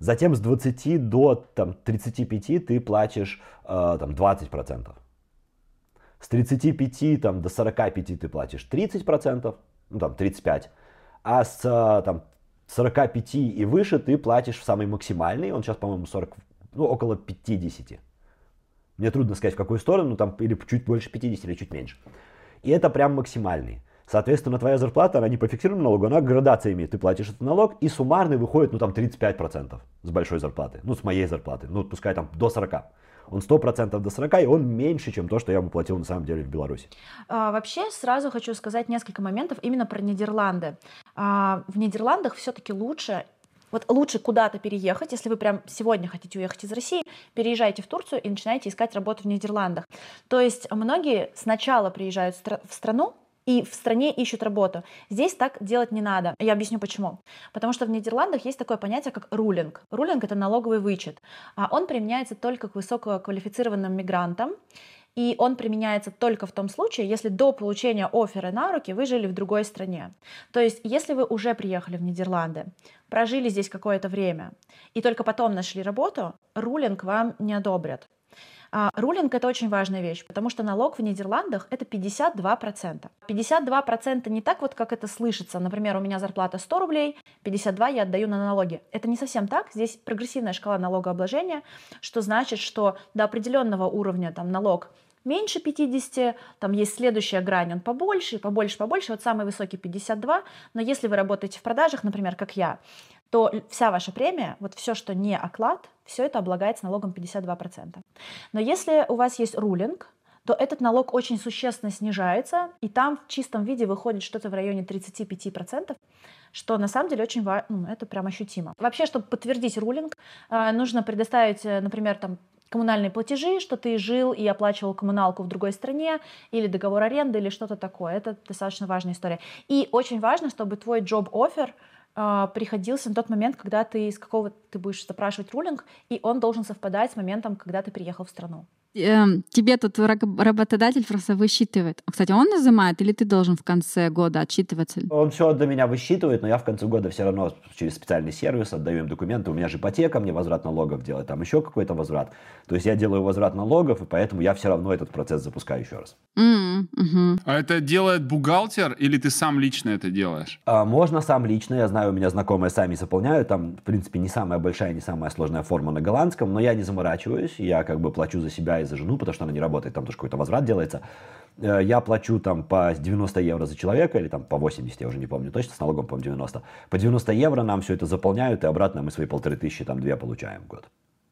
Затем с 20 до там, 35 ты платишь э, там, 20%. С 35 там, до 45 ты платишь 30%, ну там 35%. А с там, 45 и выше ты платишь в самый максимальный, он сейчас, по-моему, 40, ну, около 50. Мне трудно сказать, в какую сторону, там или чуть больше 50, или чуть меньше. И это прям максимальный. Соответственно, твоя зарплата, она не по фиксированному налогу, она градация имеет. Ты платишь этот налог, и суммарный выходит, ну, там, 35% с большой зарплаты. Ну, с моей зарплаты. Ну, пускай там до 40. Он 100% до 40, и он меньше, чем то, что я бы платил на самом деле в Беларуси. А, вообще, сразу хочу сказать несколько моментов именно про Нидерланды. А, в Нидерландах все-таки лучше вот лучше куда-то переехать, если вы прям сегодня хотите уехать из России, переезжайте в Турцию и начинаете искать работу в Нидерландах. То есть многие сначала приезжают в страну, и в стране ищут работу. Здесь так делать не надо. Я объясню почему. Потому что в Нидерландах есть такое понятие, как рулинг. Рулинг — это налоговый вычет. А он применяется только к высококвалифицированным мигрантам. И он применяется только в том случае, если до получения оффера на руки вы жили в другой стране. То есть, если вы уже приехали в Нидерланды, прожили здесь какое-то время, и только потом нашли работу, рулинг вам не одобрят. А, рулинг — это очень важная вещь, потому что налог в Нидерландах — это 52%. 52% не так вот, как это слышится. Например, у меня зарплата 100 рублей, 52 я отдаю на налоги. Это не совсем так. Здесь прогрессивная шкала налогообложения, что значит, что до определенного уровня там налог меньше 50, там есть следующая грань, он побольше, побольше, побольше, вот самый высокий 52, но если вы работаете в продажах, например, как я, то вся ваша премия, вот все, что не оклад, все это облагается налогом 52%. Но если у вас есть рулинг, то этот налог очень существенно снижается, и там в чистом виде выходит что-то в районе 35%, что на самом деле очень важно, ну, это прям ощутимо. Вообще, чтобы подтвердить рулинг, э, нужно предоставить, э, например, там коммунальные платежи, что ты жил и оплачивал коммуналку в другой стране, или договор аренды, или что-то такое. Это достаточно важная история. И очень важно, чтобы твой job-offer — а, приходился на тот момент, когда ты из какого ты будешь запрашивать рулинг, и он должен совпадать с моментом, когда ты приехал в страну. Эм, тебе тут работодатель просто высчитывает. А, кстати, он называет или ты должен в конце года отчитываться? Он все до меня высчитывает, но я в конце года все равно через специальный сервис отдаю им документы. У меня же ипотека, мне возврат налогов делать, там еще какой-то возврат. То есть я делаю возврат налогов, и поэтому я все равно этот процесс запускаю еще раз. Mm-hmm. А это делает бухгалтер или ты сам лично это делаешь? А, можно сам лично. Я знаю, у меня знакомые сами заполняют. Там, в принципе, не самая большая, не самая сложная форма на голландском, но я не заморачиваюсь. Я как бы плачу за себя и за жену, потому что она не работает, там тоже какой-то возврат делается. Э, я плачу там по 90 евро за человека, или там по 80, я уже не помню точно, с налогом, по 90. По 90 евро нам все это заполняют, и обратно мы свои полторы тысячи, там, две получаем в год.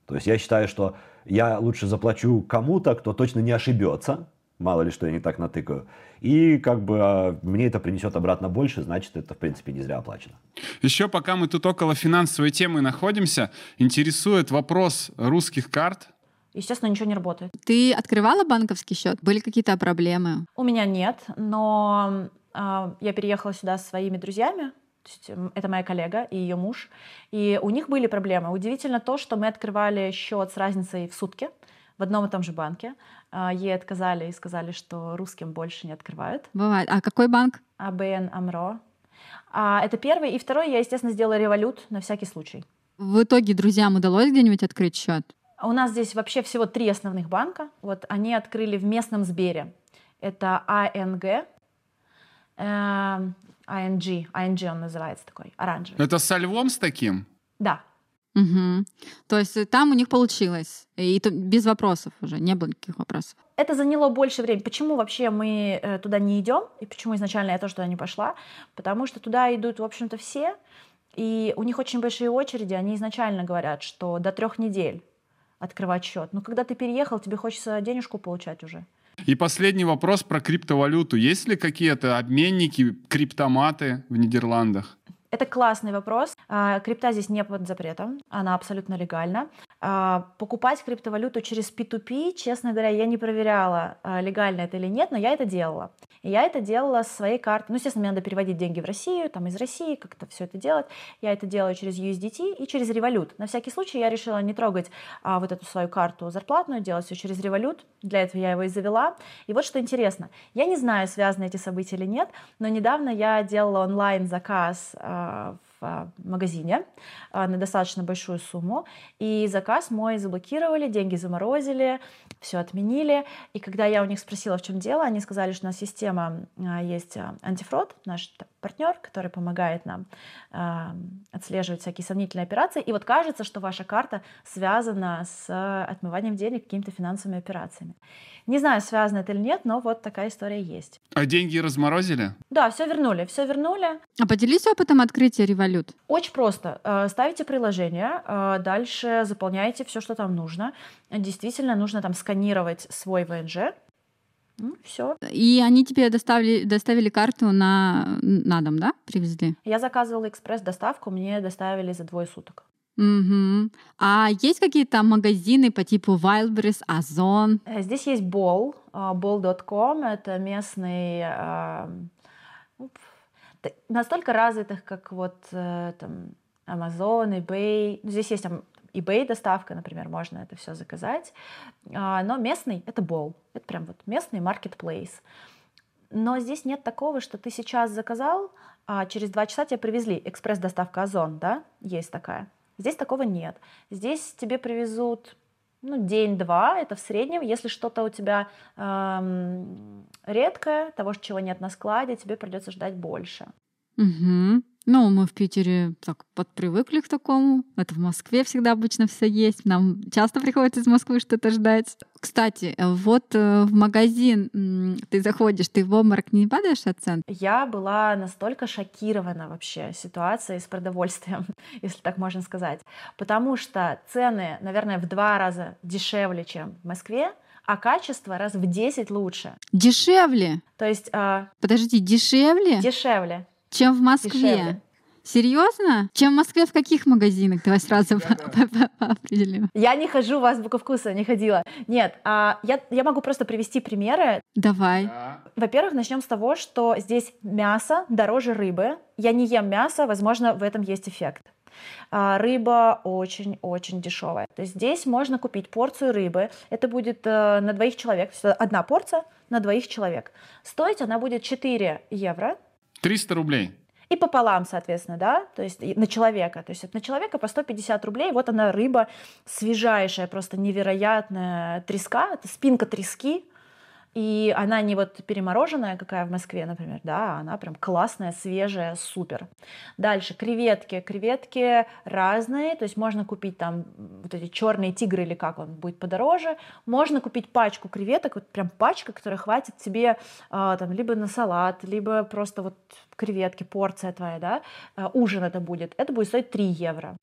То есть я считаю, что я лучше заплачу кому-то, кто точно не ошибется, мало ли что я не так натыкаю. И как бы а, мне это принесет обратно больше, значит, это, в принципе, не зря оплачено. Еще пока мы тут около финансовой темы находимся, интересует вопрос русских карт естественно, ничего не работает. Ты открывала банковский счет? Были какие-то проблемы? У меня нет, но э, я переехала сюда со своими друзьями. То есть это моя коллега и ее муж. И у них были проблемы. Удивительно то, что мы открывали счет с разницей в сутки в одном и том же банке. А, ей отказали и сказали, что русским больше не открывают. Бывает. А какой банк? АБН Амро. А, это первый. И второй я, естественно, сделала револют на всякий случай. В итоге друзьям удалось где-нибудь открыть счет? У нас здесь вообще всего три основных банка. Вот они открыли в местном Сбере. Это АНГ, э, ING, ING он называется такой, оранжевый. Это со львом с таким? Да. Угу. То есть там у них получилось, и то без вопросов уже, не было никаких вопросов. Это заняло больше времени. Почему вообще мы э, туда не идем? И почему изначально я тоже туда не пошла? Потому что туда идут, в общем-то, все, и у них очень большие очереди. Они изначально говорят, что до трех недель открывать счет. Но когда ты переехал, тебе хочется денежку получать уже. И последний вопрос про криптовалюту. Есть ли какие-то обменники, криптоматы в Нидерландах? Это классный вопрос. А, крипта здесь не под запретом, она абсолютно легальна. А, покупать криптовалюту через P2P, честно говоря, я не проверяла, а, легально это или нет, но я это делала. Я это делала с своей карты. Ну, естественно, мне надо переводить деньги в Россию, там из России, как-то все это делать. Я это делаю через USDT и через Revolut. На всякий случай я решила не трогать а, вот эту свою карту зарплатную, делать все через Revolut. Для этого я его и завела. И вот что интересно. Я не знаю, связаны эти события или нет, но недавно я делала онлайн-заказ в магазине на достаточно большую сумму, и заказ мой заблокировали, деньги заморозили, все отменили. И когда я у них спросила, в чем дело, они сказали, что у нас система есть антифрод, наш партнер, который помогает нам отслеживать всякие сомнительные операции. И вот кажется, что ваша карта связана с отмыванием денег какими-то финансовыми операциями. Не знаю, связано это или нет, но вот такая история есть. А деньги разморозили? Да, все вернули, все вернули. А поделись опытом открытия Revolut. Очень просто. Э, ставите приложение, э, дальше заполняете все, что там нужно. Действительно, нужно там сканировать свой ВНЖ, ну, все. И они тебе доставили, доставили карту на, на дом, да? Привезли? Я заказывала экспресс-доставку, мне доставили за двое суток. Угу. А есть какие-то магазины по типу Wildberries, Озон? Э, здесь есть Ball, ball.com, это местный ну, настолько развитых, как вот э, там Amazon, eBay. Здесь есть там eBay доставка, например, можно это все заказать. А, но местный — это Ball. Это прям вот местный marketplace. Но здесь нет такого, что ты сейчас заказал, а через два часа тебе привезли. Экспресс-доставка Озон, да? Есть такая. Здесь такого нет. Здесь тебе привезут ну, день-два, это в среднем. Если что-то у тебя эм, редкое, того, чего нет на складе, тебе придется ждать больше. Угу. Ну, мы в Питере так подпривыкли к такому. Это в Москве всегда обычно все есть. Нам часто приходится из Москвы что-то ждать. Кстати, вот э, в магазин ты заходишь, ты в обморок не падаешь от цен? Я была настолько шокирована вообще ситуацией с продовольствием, (laughs) если так можно сказать. Потому что цены, наверное, в два раза дешевле, чем в Москве, а качество раз в 10 лучше. Дешевле? То есть... Э, Подожди, дешевле? Дешевле. Чем в Москве? Дешевле. Серьезно? Чем в Москве в каких магазинах? Давай сразу определим. Я не хожу в азбуку вкуса, не ходила. Нет, а я, я могу просто привести примеры. Давай. Во-первых, начнем с того, что здесь мясо дороже рыбы. Я не ем мясо, возможно, в этом есть эффект. А, рыба очень-очень дешевая. То есть здесь можно купить порцию рыбы. Это будет э, на двоих человек. То есть одна порция на двоих человек. Стоить она будет 4 евро. 300 рублей. И пополам, соответственно, да, то есть на человека. То есть на человека по 150 рублей. Вот она рыба свежайшая, просто невероятная треска. Это спинка трески. И она не вот перемороженная, какая в Москве, например, да, она прям классная, свежая, супер. Дальше креветки. Креветки разные, то есть можно купить там вот эти черные тигры или как он будет подороже. Можно купить пачку креветок, вот прям пачка, которая хватит тебе э, там либо на салат, либо просто вот креветки, порция твоя, да, э, ужин это будет. Это будет стоить 3 евро.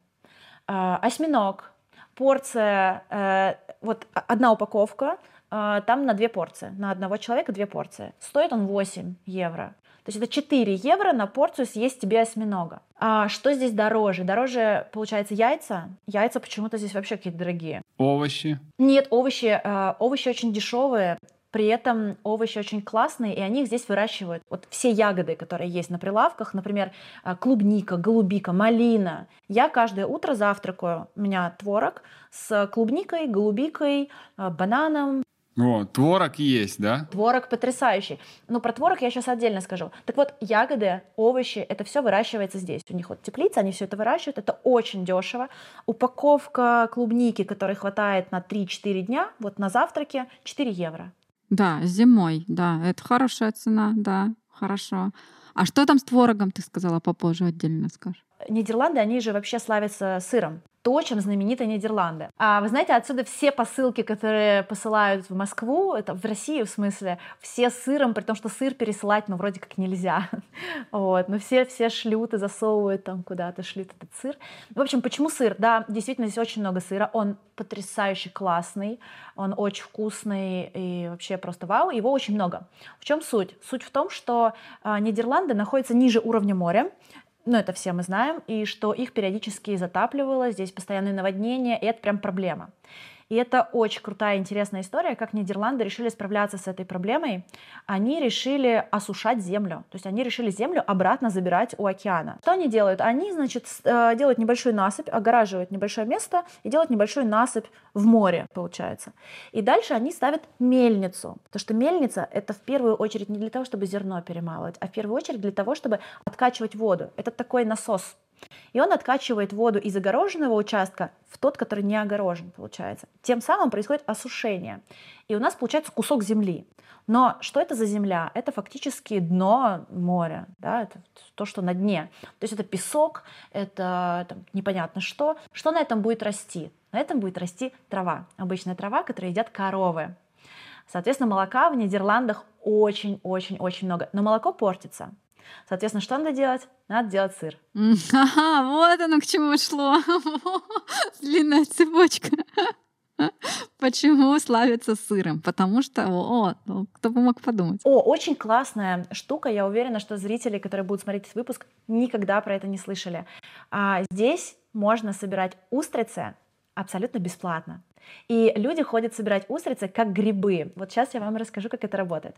Э, осьминог, порция, э, вот одна упаковка, а, там на две порции, на одного человека две порции. Стоит он 8 евро. То есть это 4 евро на порцию съесть тебе осьминога. А что здесь дороже? Дороже, получается, яйца. Яйца почему-то здесь вообще какие-то дорогие. Овощи? Нет, овощи, э, овощи очень дешевые. При этом овощи очень классные, и они их здесь выращивают. Вот все ягоды, которые есть на прилавках, например, э, клубника, голубика, малина. Я каждое утро завтракаю. У меня творог с клубникой, голубикой, бананом, о, творог есть, да? Творог потрясающий. Но про творог я сейчас отдельно скажу. Так вот, ягоды, овощи, это все выращивается здесь. У них вот теплица, они все это выращивают. Это очень дешево. Упаковка клубники, которой хватает на 3-4 дня, вот на завтраке, 4 евро. Да, зимой, да, это хорошая цена, да, хорошо. А что там с творогом, ты сказала, попозже отдельно скажешь? Нидерланды, они же вообще славятся сыром. То, чем знамениты Нидерланды. А вы знаете, отсюда все посылки, которые посылают в Москву, это в Россию в смысле, все сыром, при том, что сыр пересылать, ну, вроде как нельзя. (laughs) Вот, но все, все шлют и засовывают там куда-то, шлют этот сыр. В общем, почему сыр? Да, действительно, здесь очень много сыра, он потрясающе классный, он очень вкусный и вообще просто вау, его очень много. В чем суть? Суть в том, что э, Нидерланды находятся ниже уровня моря, ну, это все мы знаем, и что их периодически затапливало, здесь постоянные наводнения, и это прям проблема. И это очень крутая, интересная история, как Нидерланды решили справляться с этой проблемой. Они решили осушать землю. То есть они решили землю обратно забирать у океана. Что они делают? Они, значит, э, делают небольшую насыпь, огораживают небольшое место и делают небольшую насыпь в море, получается. И дальше они ставят мельницу. Потому что мельница — это в первую очередь не для того, чтобы зерно перемалывать, а в первую очередь для того, чтобы откачивать воду. Это такой насос и он откачивает воду из огороженного участка в тот, который не огорожен, получается. Тем самым происходит осушение. И у нас получается кусок земли. Но что это за земля? Это фактически дно моря, да, это то, что на дне. То есть это песок, это там, непонятно что. Что на этом будет расти? На этом будет расти трава. Обычная трава, которую едят коровы. Соответственно, молока в Нидерландах очень-очень-очень много. Но молоко портится. Соответственно, что надо делать? Надо делать сыр. Ага, вот оно к чему шло. (laughs) Длинная цепочка. Почему славится сыром? Потому что, о, ну, кто бы мог подумать. О, очень классная штука. Я уверена, что зрители, которые будут смотреть этот выпуск, никогда про это не слышали. А, здесь можно собирать устрицы абсолютно бесплатно. И люди ходят собирать устрицы как грибы. Вот сейчас я вам расскажу, как это работает.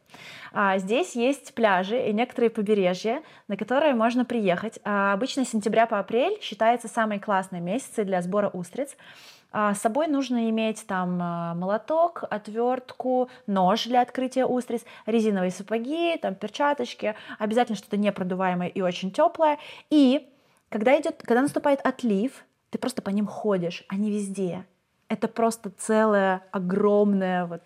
А, здесь есть пляжи и некоторые побережья, на которые можно приехать. А, обычно сентября по апрель считается самый классный месяц для сбора устриц. А, с собой нужно иметь там а, молоток, отвертку, нож для открытия устриц, резиновые сапоги, там перчаточки, обязательно что-то непродуваемое и очень теплое. И когда, идет, когда наступает отлив, ты просто по ним ходишь, они везде это просто целая огромная вот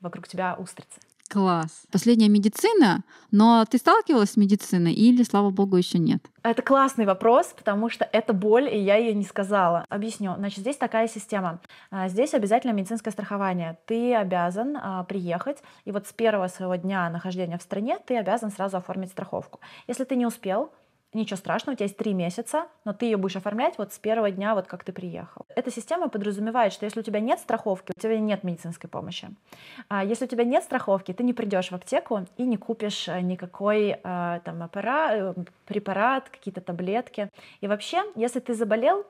вокруг тебя устрица. Класс. Последняя медицина, но ты сталкивалась с медициной или, слава богу, еще нет? Это классный вопрос, потому что это боль, и я ее не сказала. Объясню. Значит, здесь такая система. А, здесь обязательно медицинское страхование. Ты обязан а, приехать, и вот с первого своего дня нахождения в стране ты обязан сразу оформить страховку. Если ты не успел, ничего страшного, у тебя есть три месяца, но ты ее будешь оформлять вот с первого дня, вот как ты приехал. Эта система подразумевает, что если у тебя нет страховки, у тебя нет медицинской помощи. А если у тебя нет страховки, ты не придешь в аптеку и не купишь э, никакой э, там аппарат, э, препарат, какие-то таблетки. И вообще, если ты заболел,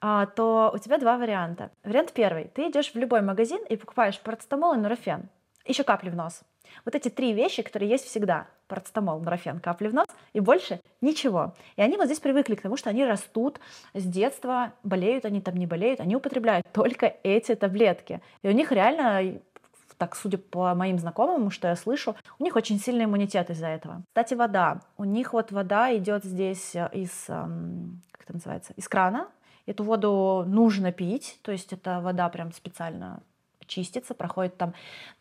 то у тебя два варианта. Вариант первый. Ты идешь в любой магазин и покупаешь парацетамол и нурофен. Еще капли в нос. Вот эти три вещи, которые есть всегда. Парацетамол, нурофен, капли в нос и больше ничего. И они вот здесь привыкли к тому, что они растут с детства, болеют они там, не болеют, они употребляют только эти таблетки. И у них реально так, судя по моим знакомым, что я слышу, у них очень сильный иммунитет из-за этого. Кстати, вода. У них вот вода идет здесь э, из, эм, как это называется, из крана. Эту воду нужно пить, то есть это вода прям специально чистится, проходит там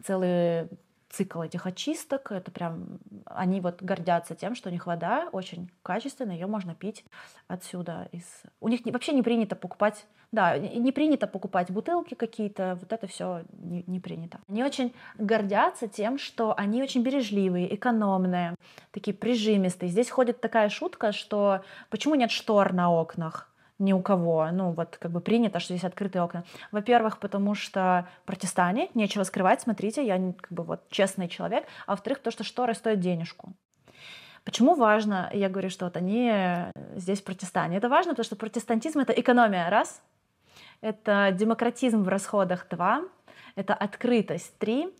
целый цикл этих очисток. Это прям они вот гордятся тем, что у них вода очень качественная, ее можно пить отсюда. Из... У них вообще не принято покупать, да, не принято покупать бутылки какие-то, вот это все не, не принято. Они очень гордятся тем, что они очень бережливые, экономные, такие прижимистые. Здесь ходит такая шутка, что почему нет штор на окнах? Ни у кого. Ну, вот как бы принято, что здесь открытые окна. Во-первых, потому что протестане, нечего скрывать, смотрите, я как бы вот честный человек. А во-вторых, то, что шторы стоят денежку. Почему важно, я говорю, что вот они здесь протестане? Это важно, потому что протестантизм — это экономия, раз, это демократизм в расходах, два, это открытость, три,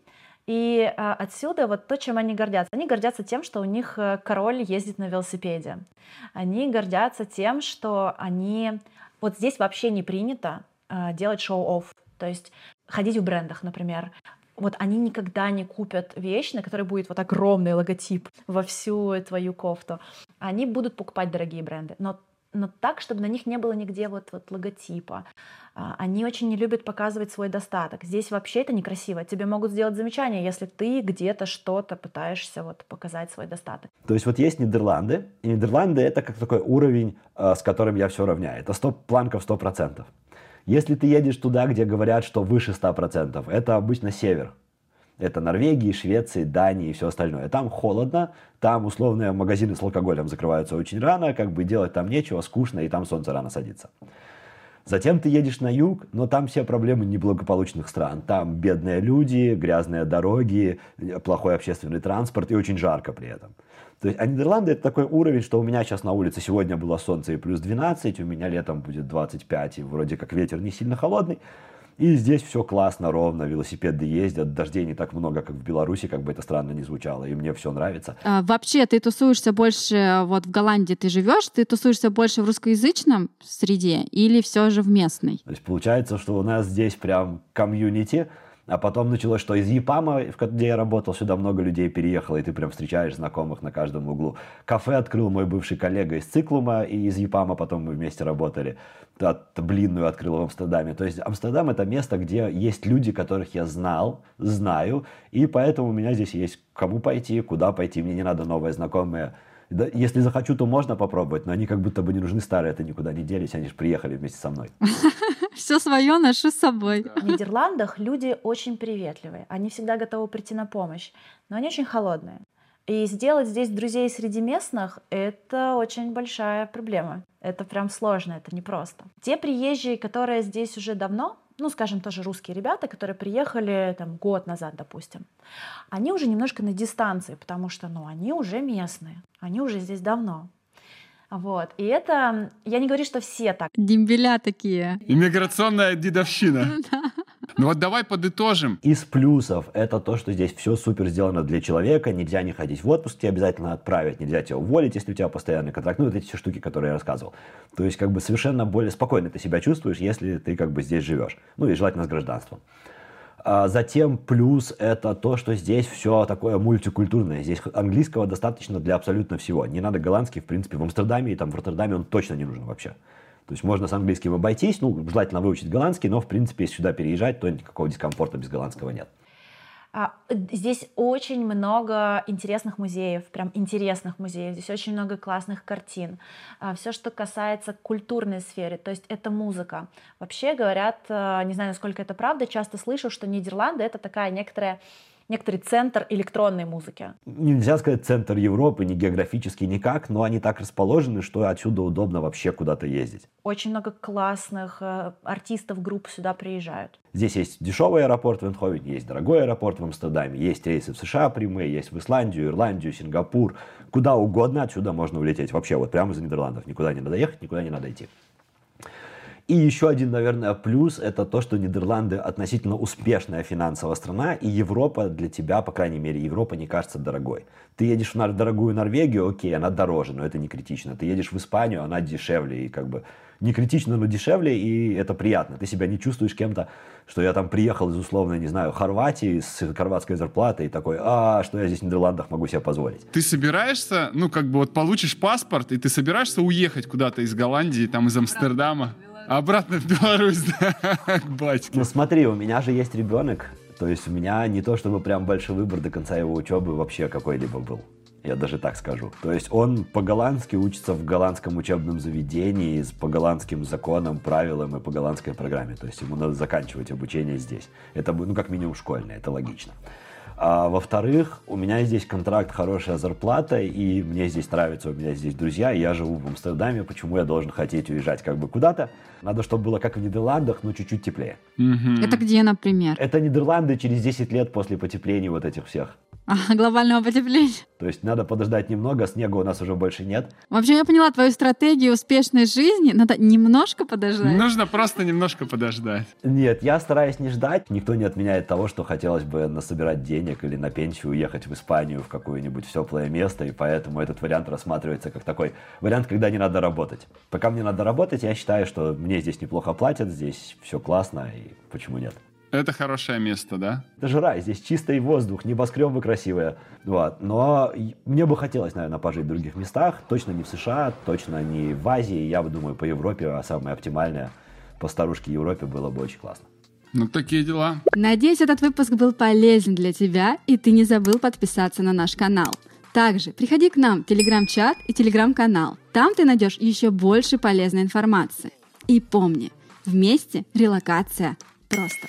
и а, отсюда вот то, чем они гордятся. Они гордятся тем, что у них э, король ездит на велосипеде. Они гордятся тем, что они... Вот здесь вообще не принято а, делать шоу-офф. То есть ходить в брендах, например. Вот они никогда не купят вещь, на которой будет вот огромный логотип во всю твою кофту. Они будут покупать дорогие бренды. Но но так, чтобы на них не было нигде вот, вот логотипа. А, они очень не любят показывать свой достаток. Здесь вообще это некрасиво. Тебе могут сделать замечание, если ты где-то что-то пытаешься вот показать свой достаток. То есть вот есть Нидерланды, и Нидерланды это как такой уровень, э, с которым я все равняю. Это 100, планка в 100%. Если ты едешь туда, где говорят, что выше 100%, это обычно север. Это Норвегии, Швеции, Дании и все остальное. Там холодно, там условные магазины с алкоголем закрываются очень рано, как бы делать там нечего, скучно, и там солнце рано садится. Затем ты едешь на юг, но там все проблемы неблагополучных стран. Там бедные люди, грязные дороги, плохой общественный транспорт и очень жарко при этом. То есть, а Нидерланды это такой уровень, что у меня сейчас на улице сегодня было солнце и плюс 12, у меня летом будет 25, и вроде как ветер не сильно холодный. И здесь все классно, ровно, велосипеды ездят, дождей не так много, как в Беларуси, как бы это странно не звучало, и мне все нравится. А, вообще, ты тусуешься больше, вот в Голландии ты живешь, ты тусуешься больше в русскоязычном среде или все же в местной? То есть получается, что у нас здесь прям комьюнити, а потом началось, что из Япама, где я работал, сюда много людей переехало, и ты прям встречаешь знакомых на каждом углу. Кафе открыл мой бывший коллега из Циклума, и из Япама потом мы вместе работали. От блинную открыл в Амстердаме. То есть Амстердам это место, где есть люди, которых я знал, знаю, и поэтому у меня здесь есть кому пойти, куда пойти. Мне не надо новые знакомые да, если захочу, то можно попробовать, но они как будто бы не нужны старые, это никуда не делись, они же приехали вместе со мной. (laughs) Все свое ношу с собой. В Нидерландах люди очень приветливые, они всегда готовы прийти на помощь, но они очень холодные. И сделать здесь друзей среди местных — это очень большая проблема. Это прям сложно, это непросто. Те приезжие, которые здесь уже давно, ну, скажем, тоже русские ребята, которые приехали там год назад, допустим, они уже немножко на дистанции, потому что, ну, они уже местные, они уже здесь давно. Вот. И это, я не говорю, что все так. Дембеля такие. Иммиграционная дедовщина. (laughs) Ну вот давай подытожим. Из плюсов это то, что здесь все супер сделано для человека. Нельзя не ходить в отпуск, тебе обязательно отправить, нельзя тебя уволить, если у тебя постоянный контракт. Ну, вот эти все штуки, которые я рассказывал. То есть, как бы совершенно более спокойно ты себя чувствуешь, если ты как бы здесь живешь. Ну, и желательно с гражданством. А затем плюс это то, что здесь все такое мультикультурное. Здесь английского достаточно для абсолютно всего. Не надо голландский, в принципе, в Амстердаме и там в Роттердаме он точно не нужен вообще. То есть можно с английским обойтись, ну, желательно выучить голландский, но, в принципе, если сюда переезжать, то никакого дискомфорта без голландского нет. А, здесь очень много интересных музеев, прям интересных музеев. Здесь очень много классных картин. А, Все, что касается культурной сферы, то есть это музыка. Вообще говорят, а, не знаю, насколько это правда, часто слышу, что Нидерланды это такая некоторая некоторый центр электронной музыки. Нельзя сказать центр Европы, ни географически никак, но они так расположены, что отсюда удобно вообще куда-то ездить. Очень много классных э, артистов, групп сюда приезжают. Здесь есть дешевый аэропорт в Эндховене, есть дорогой аэропорт в Амстердаме, есть рейсы в США прямые, есть в Исландию, Ирландию, Сингапур. Куда угодно отсюда можно улететь. Вообще вот прямо из Нидерландов. Никуда не надо ехать, никуда не надо идти. И еще один, наверное, плюс – это то, что Нидерланды относительно успешная финансовая страна, и Европа для тебя, по крайней мере, Европа не кажется дорогой. Ты едешь в дорогую Норвегию, окей, она дороже, но это не критично. Ты едешь в Испанию, она дешевле, и как бы не критично, но дешевле, и это приятно. Ты себя не чувствуешь кем-то, что я там приехал из условно, не знаю, Хорватии с хорватской зарплатой и такой, а, что я здесь в Нидерландах могу себе позволить. Ты собираешься, ну, как бы вот получишь паспорт, и ты собираешься уехать куда-то из Голландии, там, из Амстердама? Обратно в Беларусь, да, к батьке. Ну смотри, у меня же есть ребенок, то есть у меня не то чтобы прям большой выбор до конца его учебы вообще какой-либо был. Я даже так скажу. То есть он по-голландски учится в голландском учебном заведении с по голландским законам, правилам и по голландской программе. То есть ему надо заканчивать обучение здесь. Это, ну, как минимум школьное, это логично. А, во-вторых, у меня здесь контракт, хорошая зарплата, и мне здесь нравится, у меня здесь друзья, и я живу в Амстердаме, почему я должен хотеть уезжать как бы куда-то? Надо, чтобы было как в Нидерландах, но чуть-чуть теплее. Mm-hmm. Это где, например? Это Нидерланды через 10 лет после потепления вот этих всех. А, глобального потепления. То есть надо подождать немного, снега у нас уже больше нет. Вообще, я поняла твою стратегию успешной жизни. Надо немножко подождать. Нужно просто немножко подождать. Нет, я стараюсь не ждать. Никто не отменяет того, что хотелось бы насобирать денег или на пенсию уехать в Испанию в какое-нибудь теплое место, и поэтому этот вариант рассматривается как такой вариант, когда не надо работать. Пока мне надо работать, я считаю, что мне здесь неплохо платят, здесь все классно, и почему нет? Это хорошее место, да? Это же рай, здесь чистый воздух, небоскребы красивые. Вот. Но мне бы хотелось, наверное, пожить в других местах. Точно не в США, точно не в Азии. Я бы думаю, по Европе, а самое оптимальное по старушке Европе было бы очень классно. Ну, такие дела. Надеюсь, этот выпуск был полезен для тебя, и ты не забыл подписаться на наш канал. Также приходи к нам в телеграм-чат и телеграм-канал. Там ты найдешь еще больше полезной информации. И помни, вместе релокация просто.